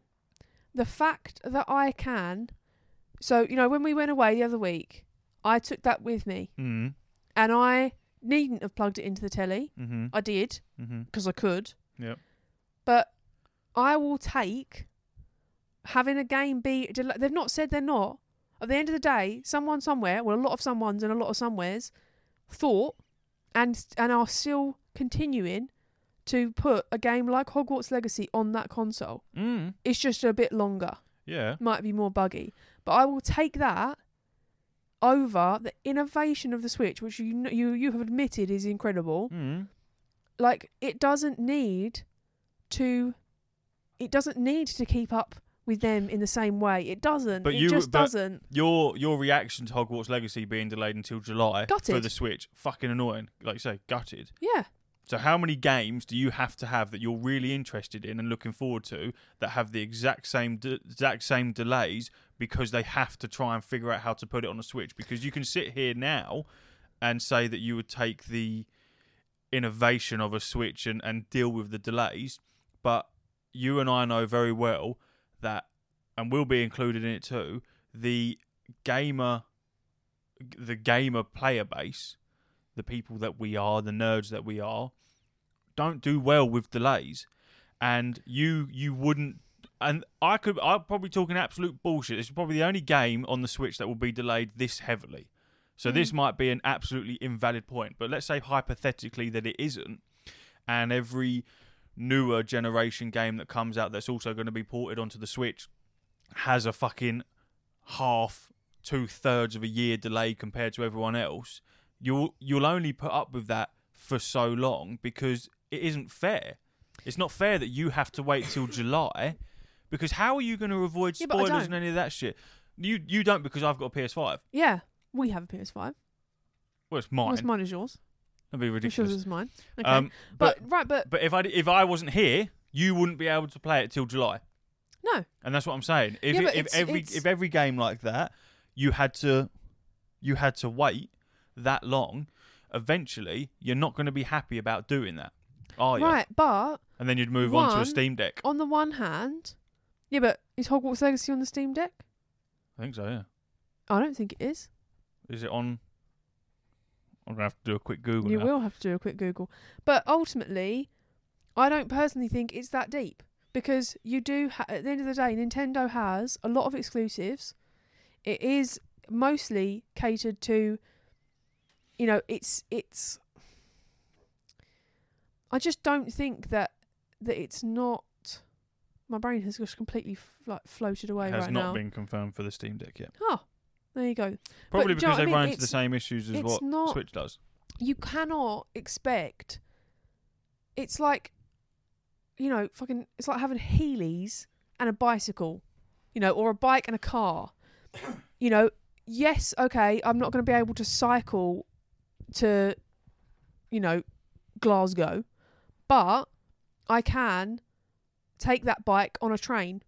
the fact that I can. So you know, when we went away the other week, I took that with me, Mm. and I needn't have plugged it into the telly. Mm-hmm. I did Mm-hmm. because I could. Yep. But I will take having a game be. del- They've not said they're not. At the end of the day, someone somewhere, well, a lot of someones and a lot of somewheres, thought and and are still continuing to put a game like Hogwarts Legacy on that console. Mm. It's just a bit longer, Yeah. might be more buggy, but I will take that over the innovation of the Switch, which you you you have admitted is incredible Mm. like it doesn't need to it doesn't need to keep up with them in the same way it doesn't But it you- just but- doesn't Your your reaction to Hogwarts Legacy being delayed until July gutted. for the Switch, fucking annoying. Like you say, gutted. yeah So how many games do you have to have that you're really interested in and looking forward to that have the exact same de- exact same delays because they have to try and figure out how to put it on a Switch? Because you can sit here now and say that you would take the innovation of a Switch and, and deal with the delays, but you and I know very well that, and we'll be included in it too, the gamer, the gamer player base, the people that we are, the nerds that we are, don't do well with delays, and you you wouldn't. And I could, I'm probably talking absolute bullshit. This is probably the only game on the Switch that will be delayed this heavily. So this Mm. might be an absolutely invalid point, but let's say hypothetically that it isn't, and every newer generation game that comes out that's also going to be ported onto the Switch has a fucking half, two thirds of a year delay compared to everyone else. You'll you'll only put up with that for so long because it isn't fair. It's not fair that you have to wait till July because how are you going to avoid Yeah, but I spoilers and any of that shit? You you don't because I've got a PS5. Yeah, we have a PS5. Well, it's mine. What's mine is yours. That'd be Which yours ridiculous. is mine. Okay. Um, but, but right, but but if I if I wasn't here, you wouldn't be able to play it till July. no. And that's what I'm saying. If Yeah, but if it's- every it's- if every game like that, you had to you had to wait that long, eventually you're not going to be happy about doing that, are you? Right, but And then you'd move on to a One- Steam Deck. on the one hand, yeah, but is Hogwarts Legacy on the Steam Deck? I think so. Yeah. I don't think it is. Is it on? I'm gonna have to do a quick Google. You now. will have to do a quick Google. But ultimately, I don't personally think it's that deep because you do. Ha- at the end of the day, Nintendo has a lot of exclusives. It is mostly catered to. You know, it's it's. I just don't think that that it's not. My brain has just completely like floated away It has right not now. been confirmed for the Steam Deck yet. Oh, there you go. Probably know because what I they mean? run into the same issues as what not- Switch does. you cannot expect it's like you know fucking it's like having heelys and a bicycle you know or a bike and a car you know yes okay i'm not going to be able to cycle to you know glasgow but i can take that bike on a train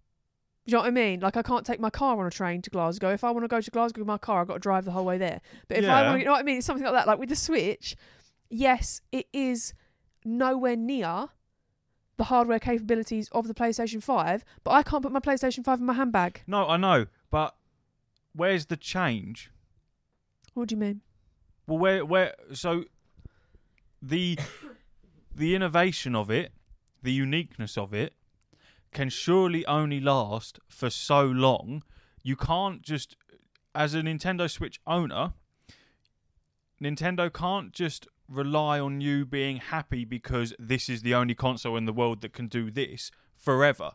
you know what I mean? Like I can't take my car on a train to Glasgow. If I want to go to Glasgow with my car, I've got to drive the whole way there. But if I want to, you know what I mean? It's something like that. Like with the Switch, yes, it is nowhere near the hardware capabilities of the PlayStation 5, but I can't put my PlayStation 5 in my handbag. No, I know, but where's the change? What do you mean? Well, where where so the the innovation of it, the uniqueness of it, can surely only last for so long. You can't just, as a Nintendo Switch owner, Nintendo can't just rely on you being happy because this is the only console in the world that can do this forever.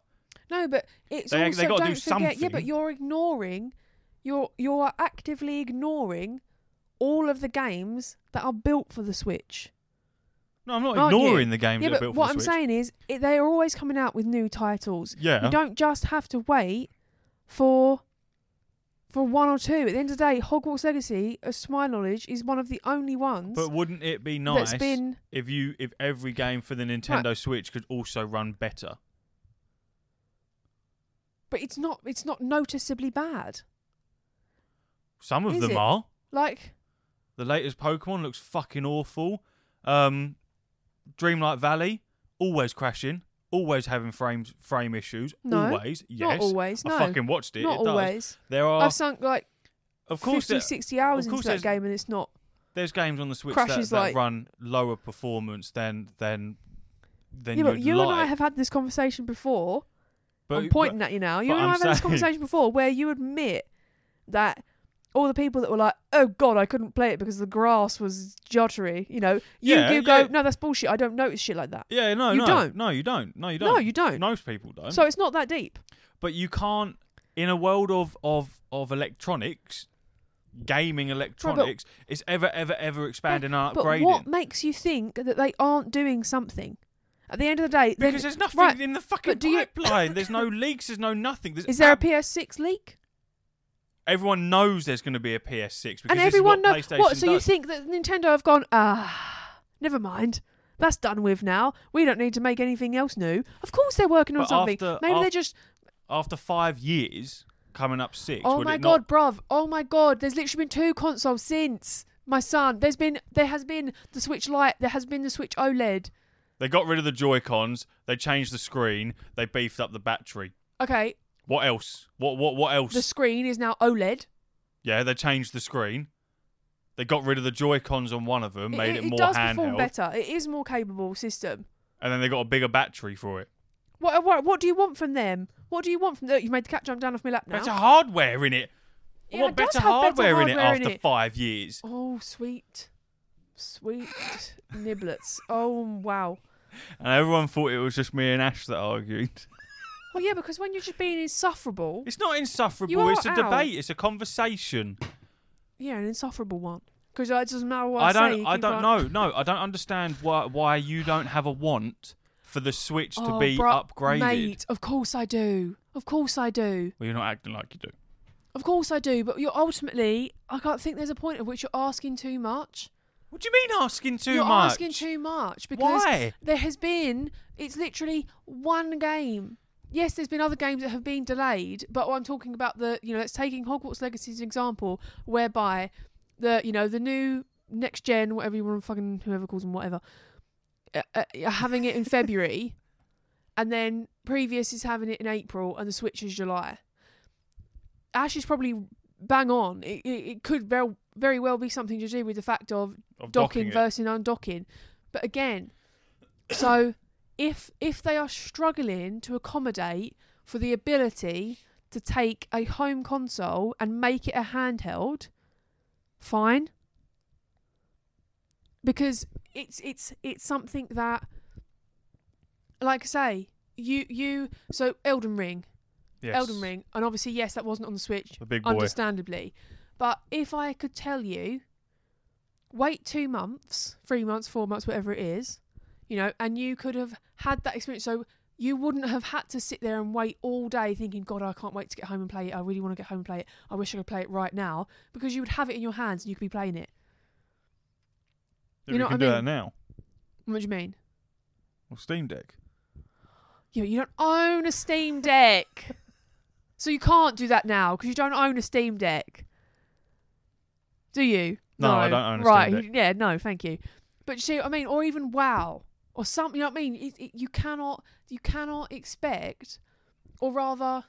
No, but it's They- they also do don't forget. Yeah, but you're ignoring, you're you're actively ignoring all of the games that are built for the Switch. No, I'm not Aren't you? ignoring the games yeah, that are but built what for I'm Switch. saying is, it, they are always coming out with new titles. yeah, You don't just have to wait for for one or two. At the end of the day, Hogwarts Legacy, as to my knowledge, is one of the only ones but wouldn't it be nice been. if you if every game for the Nintendo Switch could also run better? But it's not. It's not noticeably bad. Some of Is them it? are. Like The latest Pokemon looks fucking awful. Um, Dreamlight Valley always crashing, always having frames frame issues. No, always, yes. not always. No, I fucking watched it. not it does. always. There are, I've sunk like of course, 50, there- 60 hours into that game, and it's not. there's games on the Switch that, that like- run lower performance than than than yeah, but you like. and I have had this conversation before. but, I'm pointing at you now. You but and I I'm have had this conversation before where you admit that all the people that were like, "Oh God, I couldn't play it because the grass was jottery," you know, you Yeah, you go, yeah. "No, that's bullshit. I don't notice shit like that." but- yeah, no, You no, don't. no, you don't, no, you don't. No, you don't. Most people don't. So it's not that deep. but you can't in a world of of of electronics gaming electronics it's ever ever ever expanding and But upgrading what makes you think that they aren't doing something? At the end of the day, because there's nothing right, in the fucking but do you- pipeline there's no leaks there's no nothing there's is there a PS6 leak? Everyone knows there's going to be a PS6 because and everyone what knows PlayStation what. So you think that Nintendo have gone? Ah, never mind. That's done with now. We don't need to make anything else new. Of course they're working on But something. after- Maybe they're just. after 5 years coming up 6 Oh would my it not- god, bruv! Oh my god! There's literally been two consoles since my son. There's been there has been the Switch Lite. There has been the Switch OLED. they got rid of the Joy-Cons they changed the screen they beefed up the battery Okay, what else what what what else the screen is now OLED. Yeah, they changed the screen. They got rid of the Joy Cons on one of them, made it, it, more does perform better. It is more capable system. and then they got a bigger battery for it. What, uh, what what do you want from them? What do you want from them? You've made the cat jump down off my lap now. Better hardware in it. Yeah, it does better have better hardware, in it hardware in after it. five years. Oh, sweet, sweet niblets. Oh, wow. And everyone thought it was just me and Ash that argued. Well, yeah, because when you're just being insufferable, It's not insufferable. Are It's a out. debate. It's a conversation. yeah, an insufferable one. Because it doesn't matter what I, I say. don't. you I keep don't like- know. No, I don't understand why why you don't have a want for the Switch to Oh, be upgraded. Mate, of course I do. Of course I do. Well, you're not acting like you do. Of course I do. But you're ultimately, I can't think there's a point at which you're asking too much. What do you mean asking too you're much? asking too much because Why? there has been. It's literally one game. Yes, there's been other games that have been delayed, but I'm talking about the. You know, it's taking Hogwarts Legacy as an example, whereby the you know the new next gen, whatever you want to fucking whoever calls them whatever, uh, uh, having it in February, and then previous is having it in April, and the Switch is July. Ash is probably bang on. It, it, it could very very well be something to do with the fact of Of docking it. versus undocking. But again, so if if they are struggling to accommodate for the ability to take a home console and make it a handheld, fine. Because it's it's it's something that like I say, you you so Elden Ring. Yes. Elden Ring. And obviously yes, that wasn't on the Switch The big boy. understandably. But if I could tell you, wait two months, three months, four months, whatever it is, you know, and you could have had that experience. So you wouldn't have had to sit there and wait all day thinking, God, I can't wait to get home and play it. I really want to get home and play it. I wish I could play it right now because you would have it in your hands and you could be playing it. Yeah, you we know can what I do mean? that now. What do you mean? Well, Steam Deck. You, you don't own a Steam Deck. so you can't do that now because you don't own a Steam Deck. Do you? No, I don't own a Steam right. Deck. Yeah, no, thank you. But you see what I mean? Or even WoW. Or something, you know what I mean? It, it, you cannot you cannot expect or rather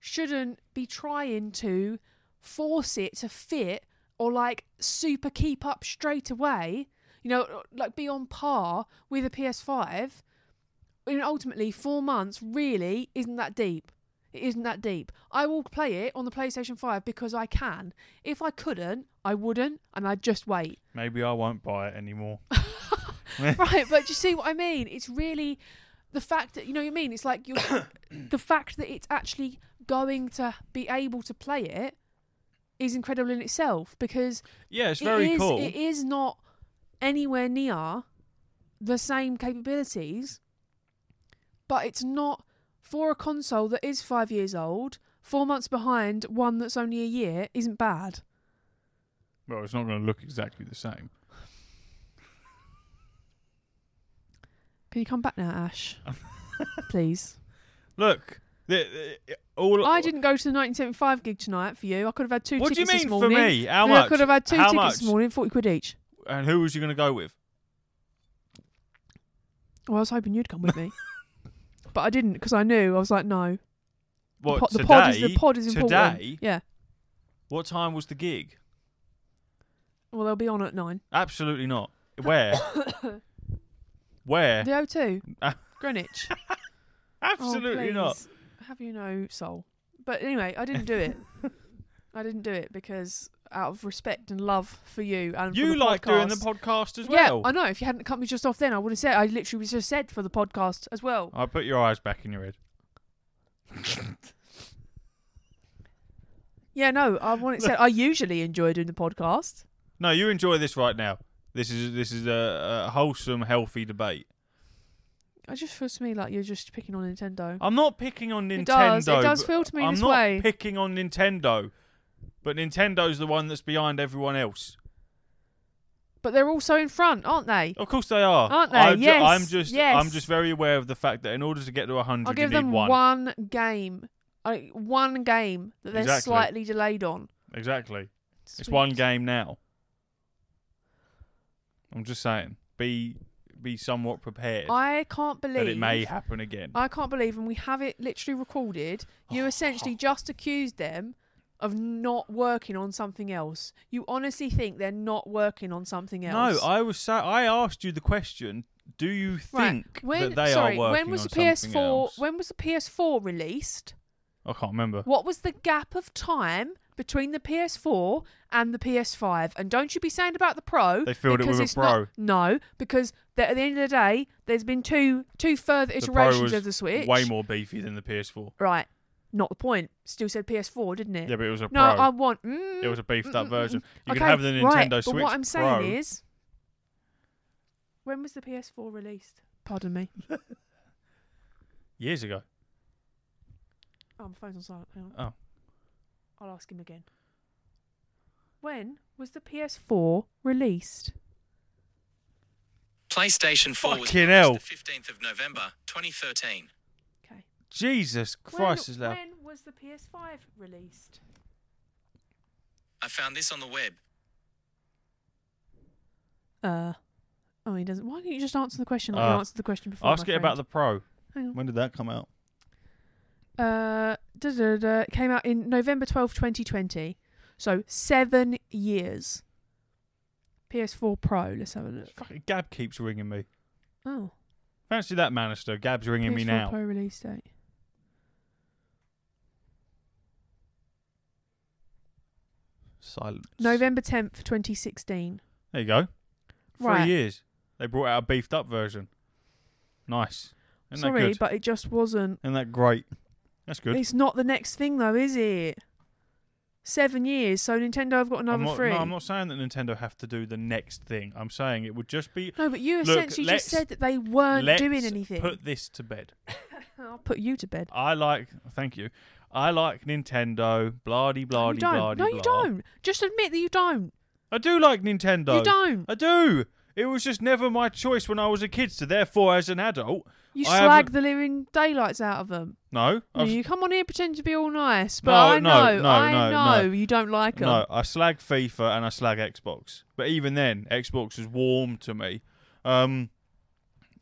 shouldn't be trying to force it to fit or like super keep up straight away. You know, like be on par with a PS5 and ultimately four months really isn't that deep. It isn't that deep. I will play it on the PlayStation 5 because I can. If I couldn't, I wouldn't, and I'd just wait. Maybe I won't buy it anymore. right, but you see what I mean? It's really the fact that you know what I mean. It's like you're the fact that it's actually going to be able to play it is incredible in itself because Yeah, it's very is- cool. It is not anywhere near the same capabilities, but it's not for a console that is five years old. Four months behind one that's only a year isn't bad. Well, it's not going to look exactly the same. Can you come back now, Ash? Please. Look, the, the, all I didn't go to the 1975 gig tonight for you. I could have had two What do you tickets mean this for morning. me? How I much? could have had two How tickets much? this morning, 40 quid each. And who was you going to go with? Well, I was hoping you'd come with me. but I didn't because I knew. I was like, no. What Po- the today? pod is the pod is important. Today? Yeah. What time was the gig? Well, they'll be on at nine. Absolutely not. Where? Where? The O2, Ah. Greenwich. Absolutely oh, not. Have you no soul? But anyway, I didn't do it. I didn't do it because out of respect and love for you and for You the like doing the podcast. podcast as Yeah, well. I know. If you hadn't cut me just off then, I would have said. I literally was just said for the podcast as well. I put your eyes back in your head. Yeah, no, I want it said. I usually enjoy doing the podcast. No, you enjoy this right now. This is this is a, a wholesome, healthy debate. It just feels to me like you're just picking on Nintendo. I'm not picking on Nintendo. It does. It does but feel to me I'm this not way. picking on Nintendo, but Nintendo's the one that's behind everyone else. But they're also in front, aren't they? Of course they are, Aren't they? I'm, ju- Yes, I'm just yes. I'm just very aware of the fact that in order to get to 100, I'll you give need them one. game. I, one game that they're Exactly. slightly delayed on. Exactly. It's Sweet. one game now. I'm just saying, be be somewhat prepared I can't believe that it may happen again. I can't believe, and we have it literally recorded. You essentially just accused them of not working on something else. You honestly think they're not working on something else? No, I was sa- I asked you the question. Do you Right, think when, that they sorry, are working when was on the something PS4? else? When was the PS4 released? I can't remember. What was the gap of time between the PS4 and the PS5? And don't you be saying about the Pro. They filled it with a it's not- Pro. no, because at the end of the day, there's been two two further The Pro iterations was of the Switch. Way more beefy than the PS4. Right. Not the point. Still said PS4, didn't it? Yeah, but it was a no, Pro. I want. Mm, it was a beefed mm, up mm, mm, version. You okay, can have the Nintendo right, Switch But what I'm saying Pro. is, when was the PS4 released? Pardon me. Years ago. Oh, my phone's on silent. Hang on. Oh. I'll ask him again. When was the PS4 released? PlayStation 4 was Fucking launched hell. the 15th of November 2013. Okay. Jesus Christ is when, loud. when was the PS5 released? I found this on the web. Uh. Oh, he doesn't. Why don't you just answer the question like Uh, you answered the question before? Ask my it about the Pro. Hang on. When did that come out? Uh, da, da, da, it came out in November 12, 2020. So seven years. PS4 Pro. Let's have a look. Fucking Gab keeps ringing me. Oh, Fancy that, Manister. Gab's ringing me now. PS4 me now. Pro release date. Silence. November 10th, 2016. There you go. Three Right. years. They brought out a beefed up version. Nice. Isn't Sorry, good? but it just wasn't. Isn't that great? That's good. It's not the next thing though, is it? Seven years, so Nintendo have got another I'm not, three. No, I'm not saying that Nintendo have to do the next thing. I'm saying it would just be. No, but you Look, essentially just said that they weren't let's doing anything. Put this to bed. I'll put you to bed. I like. Thank you. I like Nintendo. Blah-de, you don't. no, you don't. Just admit that you don't. I do like Nintendo. You don't. I do. It was just never my choice when I was a kid. So therefore, as an adult, You I slag haven't- the living daylights out of them. no. I've, You come on here pretend to be all nice, but No, I no, know, no, I no, know no. you don't like them. No, I slag FIFA and I slag Xbox. But even then, Xbox was warm to me. Um,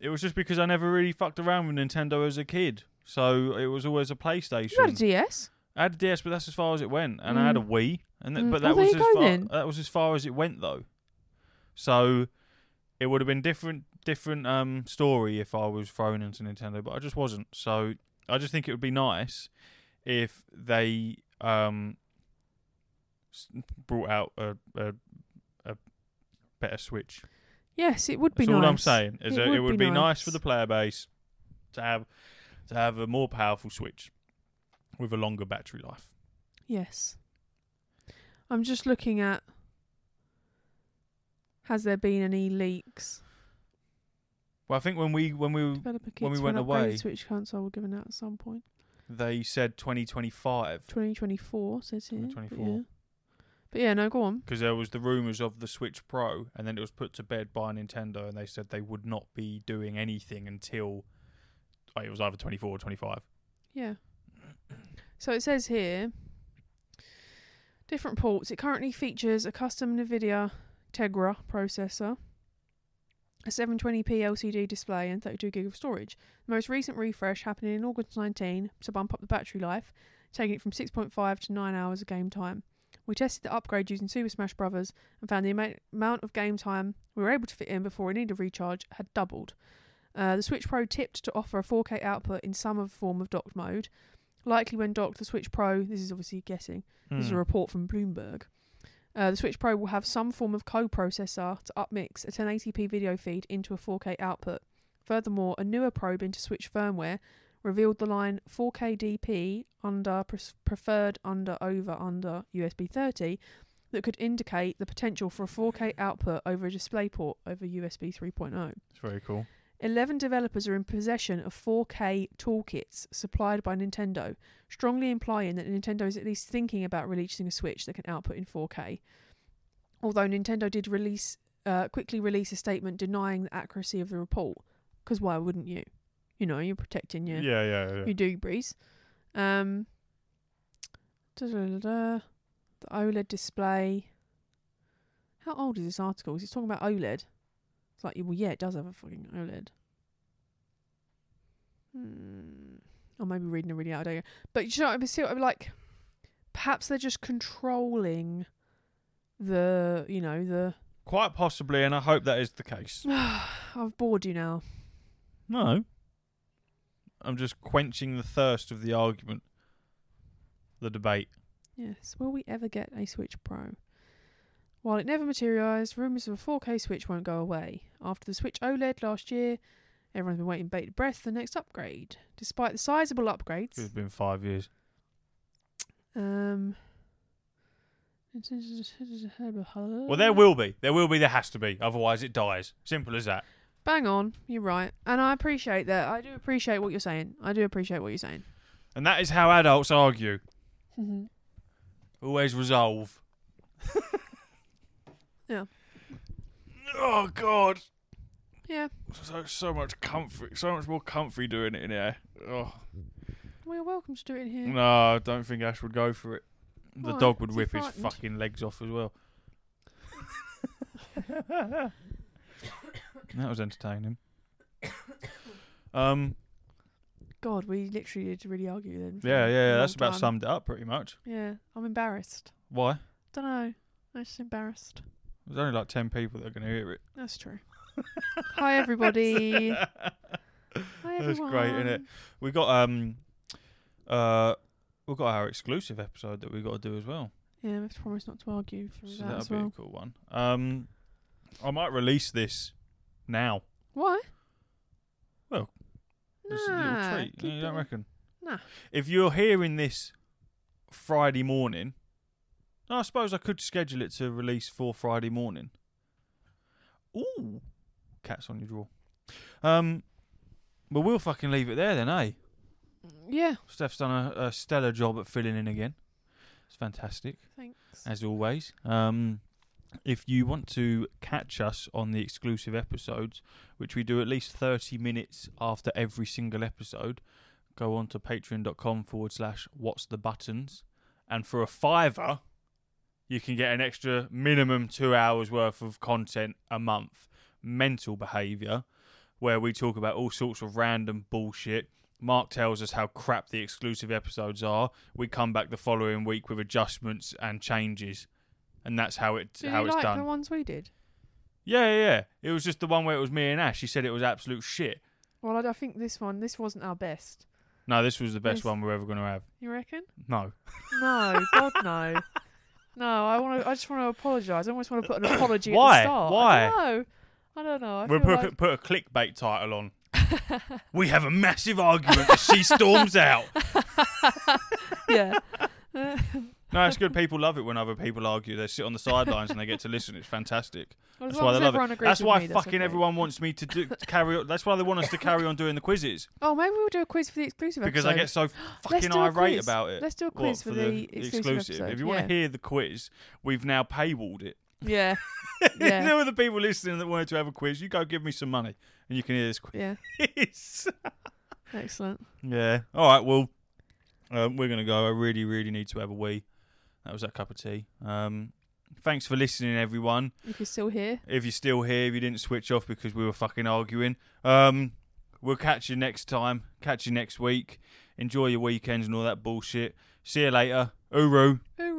it was just because I never really fucked around with Nintendo as a kid. So it was always a PlayStation. You had a DS. I had a DS, but that's as far as it went, and I had a Mm. Wii, and th- Mm. but Oh, that there was you as go far. then. That was as far as it went, though. So it would have been different, different um story if I was thrown into Nintendo, but I just wasn't. So I just think it would be nice if they um brought out a a, a better Switch. Yes, it would be That's nice. all I'm saying. Is It that it would would be be nice for the player base to have to have a more powerful Switch with a longer battery life. Yes. I'm just looking at. Has there been any leaks? Well, I think when we when we When we went away- Switch console were given out at some point. they said 2025 2024 says here. but 2024. yeah. But yeah, no, go on. because there was the rumors of the Switch Pro, and then it was put to bed by Nintendo, and they said they would not be doing anything until oh, it was either 24 or 25. Yeah. So it says here different ports. It currently features a custom NVIDIA Tegra processor, a 720p LCD display, and 32 gig of storage. The most recent refresh happening in August 19 to bump up the battery life, taking it from 6.5 to 9 hours of game time. We tested the upgrade using Super Smash Bros. and found the ama- amount of game time we were able to fit in before it needed a recharge had doubled. Uh, the Switch Pro tipped to offer a 4K output in some form of docked mode. Likely when docked, the Switch Pro, this is obviously guessing, this is a Hmm. report from Bloomberg. Uh, the Switch Pro will have some form of co-processor to upmix a 1080p video feed into a 4K output. Furthermore, a newer probe into Switch firmware revealed the line 4K DP under pres- preferred under over under USB 30 that could indicate the potential for a 4K output over a DisplayPort over USB 3.0. It's very cool. 11 developers are in possession of 4K toolkits supplied by Nintendo, strongly implying that Nintendo is at least thinking about releasing a Switch that can output in 4K. Although Nintendo did release, uh, quickly release a statement denying the accuracy of the report, because why wouldn't you? You know, you're protecting your Yeah, yeah, yeah. your doobies. Um, the OLED display. How old is this article? 'Cause it's talking about OLED. It's like, well, yeah, it does have a fucking OLED. Hmm. I may be reading a really out of date. But you know, I see what I'm like. Perhaps they're just controlling the, you know, the. Quite possibly, and I hope that is the case. I've bored you now. No. I'm just quenching the thirst of the argument, the debate. Yes. Will we ever get a Switch Pro? While it never materialised, rumours of a 4K Switch won't go away. After the Switch OLED last year, everyone's been waiting bated breath for the next upgrade. Despite the sizable upgrades, It's been five years. um, Well, there will be. There will be. There has to be. Otherwise, it dies. Simple as that. Bang on, you're right, and I appreciate that. I do appreciate what you're saying. I do appreciate what you're saying. And that is how adults argue. Always resolve. Yeah. Oh God. yeah, So so much comfort. So much more comfy doing it in here. Oh well, you're welcome to do it in here. no, I don't think Ash would go for it. The Why? dog would Is he whip his frightened? fucking legs off as well. that was entertaining. Um. God, we literally did really argue then. for Yeah, a yeah, long that's about time. summed it up pretty much. Yeah, I'm embarrassed. Why? Don't know. I'm just embarrassed. There's only like ten people that are going to hear it. That's true. Hi everybody. Hi That's everyone. great, it? We got um, uh, we got our exclusive episode that we've got to do as well. Yeah, we have to promise not to argue through So that that'll as be well. a cool one. Um, I might release this now. Why? Well, Just a little Nah, treat. keep you don't it- reckon? Nah. If you're hearing this Friday morning, no, I suppose I could schedule it to release for Friday morning. Ooh, cats on your drawer. Um, but we'll fucking leave it there then, eh? Yeah, Steph's done a, a stellar job at filling in again. It's fantastic, thanks. as always. Um, if you want to catch us on the exclusive episodes, which we do at least 30 minutes after every single episode, go on to patreon.com forward slash what's the buttons. And for a fiver, you can get an extra minimum two hours worth of content a month. Mental behaviour, where we talk about all sorts of random bullshit. Mark tells us how crap the exclusive episodes are. We come back the following week with adjustments and changes, and that's how it Do how you it's like done. the ones we did? Yeah, yeah, yeah. It was just the one where it was me and Ash. He said it was absolute shit. Well, I, I think this one, this wasn't our best. No, this was the best Yes. one we're ever going to have. You reckon? No. No, God no. No, I want to. I just want to apologise. I almost want to put an apology Why? at the start. Why? I don't know. I don't know. I We'll feel put, like- put a clickbait title on. we have a massive argument as she storms out. yeah. No, it's good. People love it when other people argue. They sit on the sidelines and they get to listen. It's fantastic. Well, That's why they love it. That's why me, fucking okay. everyone wants me to, do, to carry on. That's why they want us to carry on doing the quizzes Oh, maybe we'll do a quiz for the exclusive because I get so fucking irate quiz. about it. Let's do a What, quiz for, the, exclusive, episode. If you yeah. want to hear the quiz, we've now paywalled it. yeah, If Yeah. there were the people listening that wanted to have a quiz, you go give me some money and you can hear this quiz. yeah, quiz. excellent. yeah. All right. Well, um, we're gonna go. I really, really need to have a wee. That was that cup of tea. Um, thanks for listening, everyone. If you're still here, If you're still here, if you didn't switch off because we were fucking arguing, um, we'll catch you next time. Catch you next week. Enjoy your weekends and all that bullshit. See you later. Uru. Hooroo.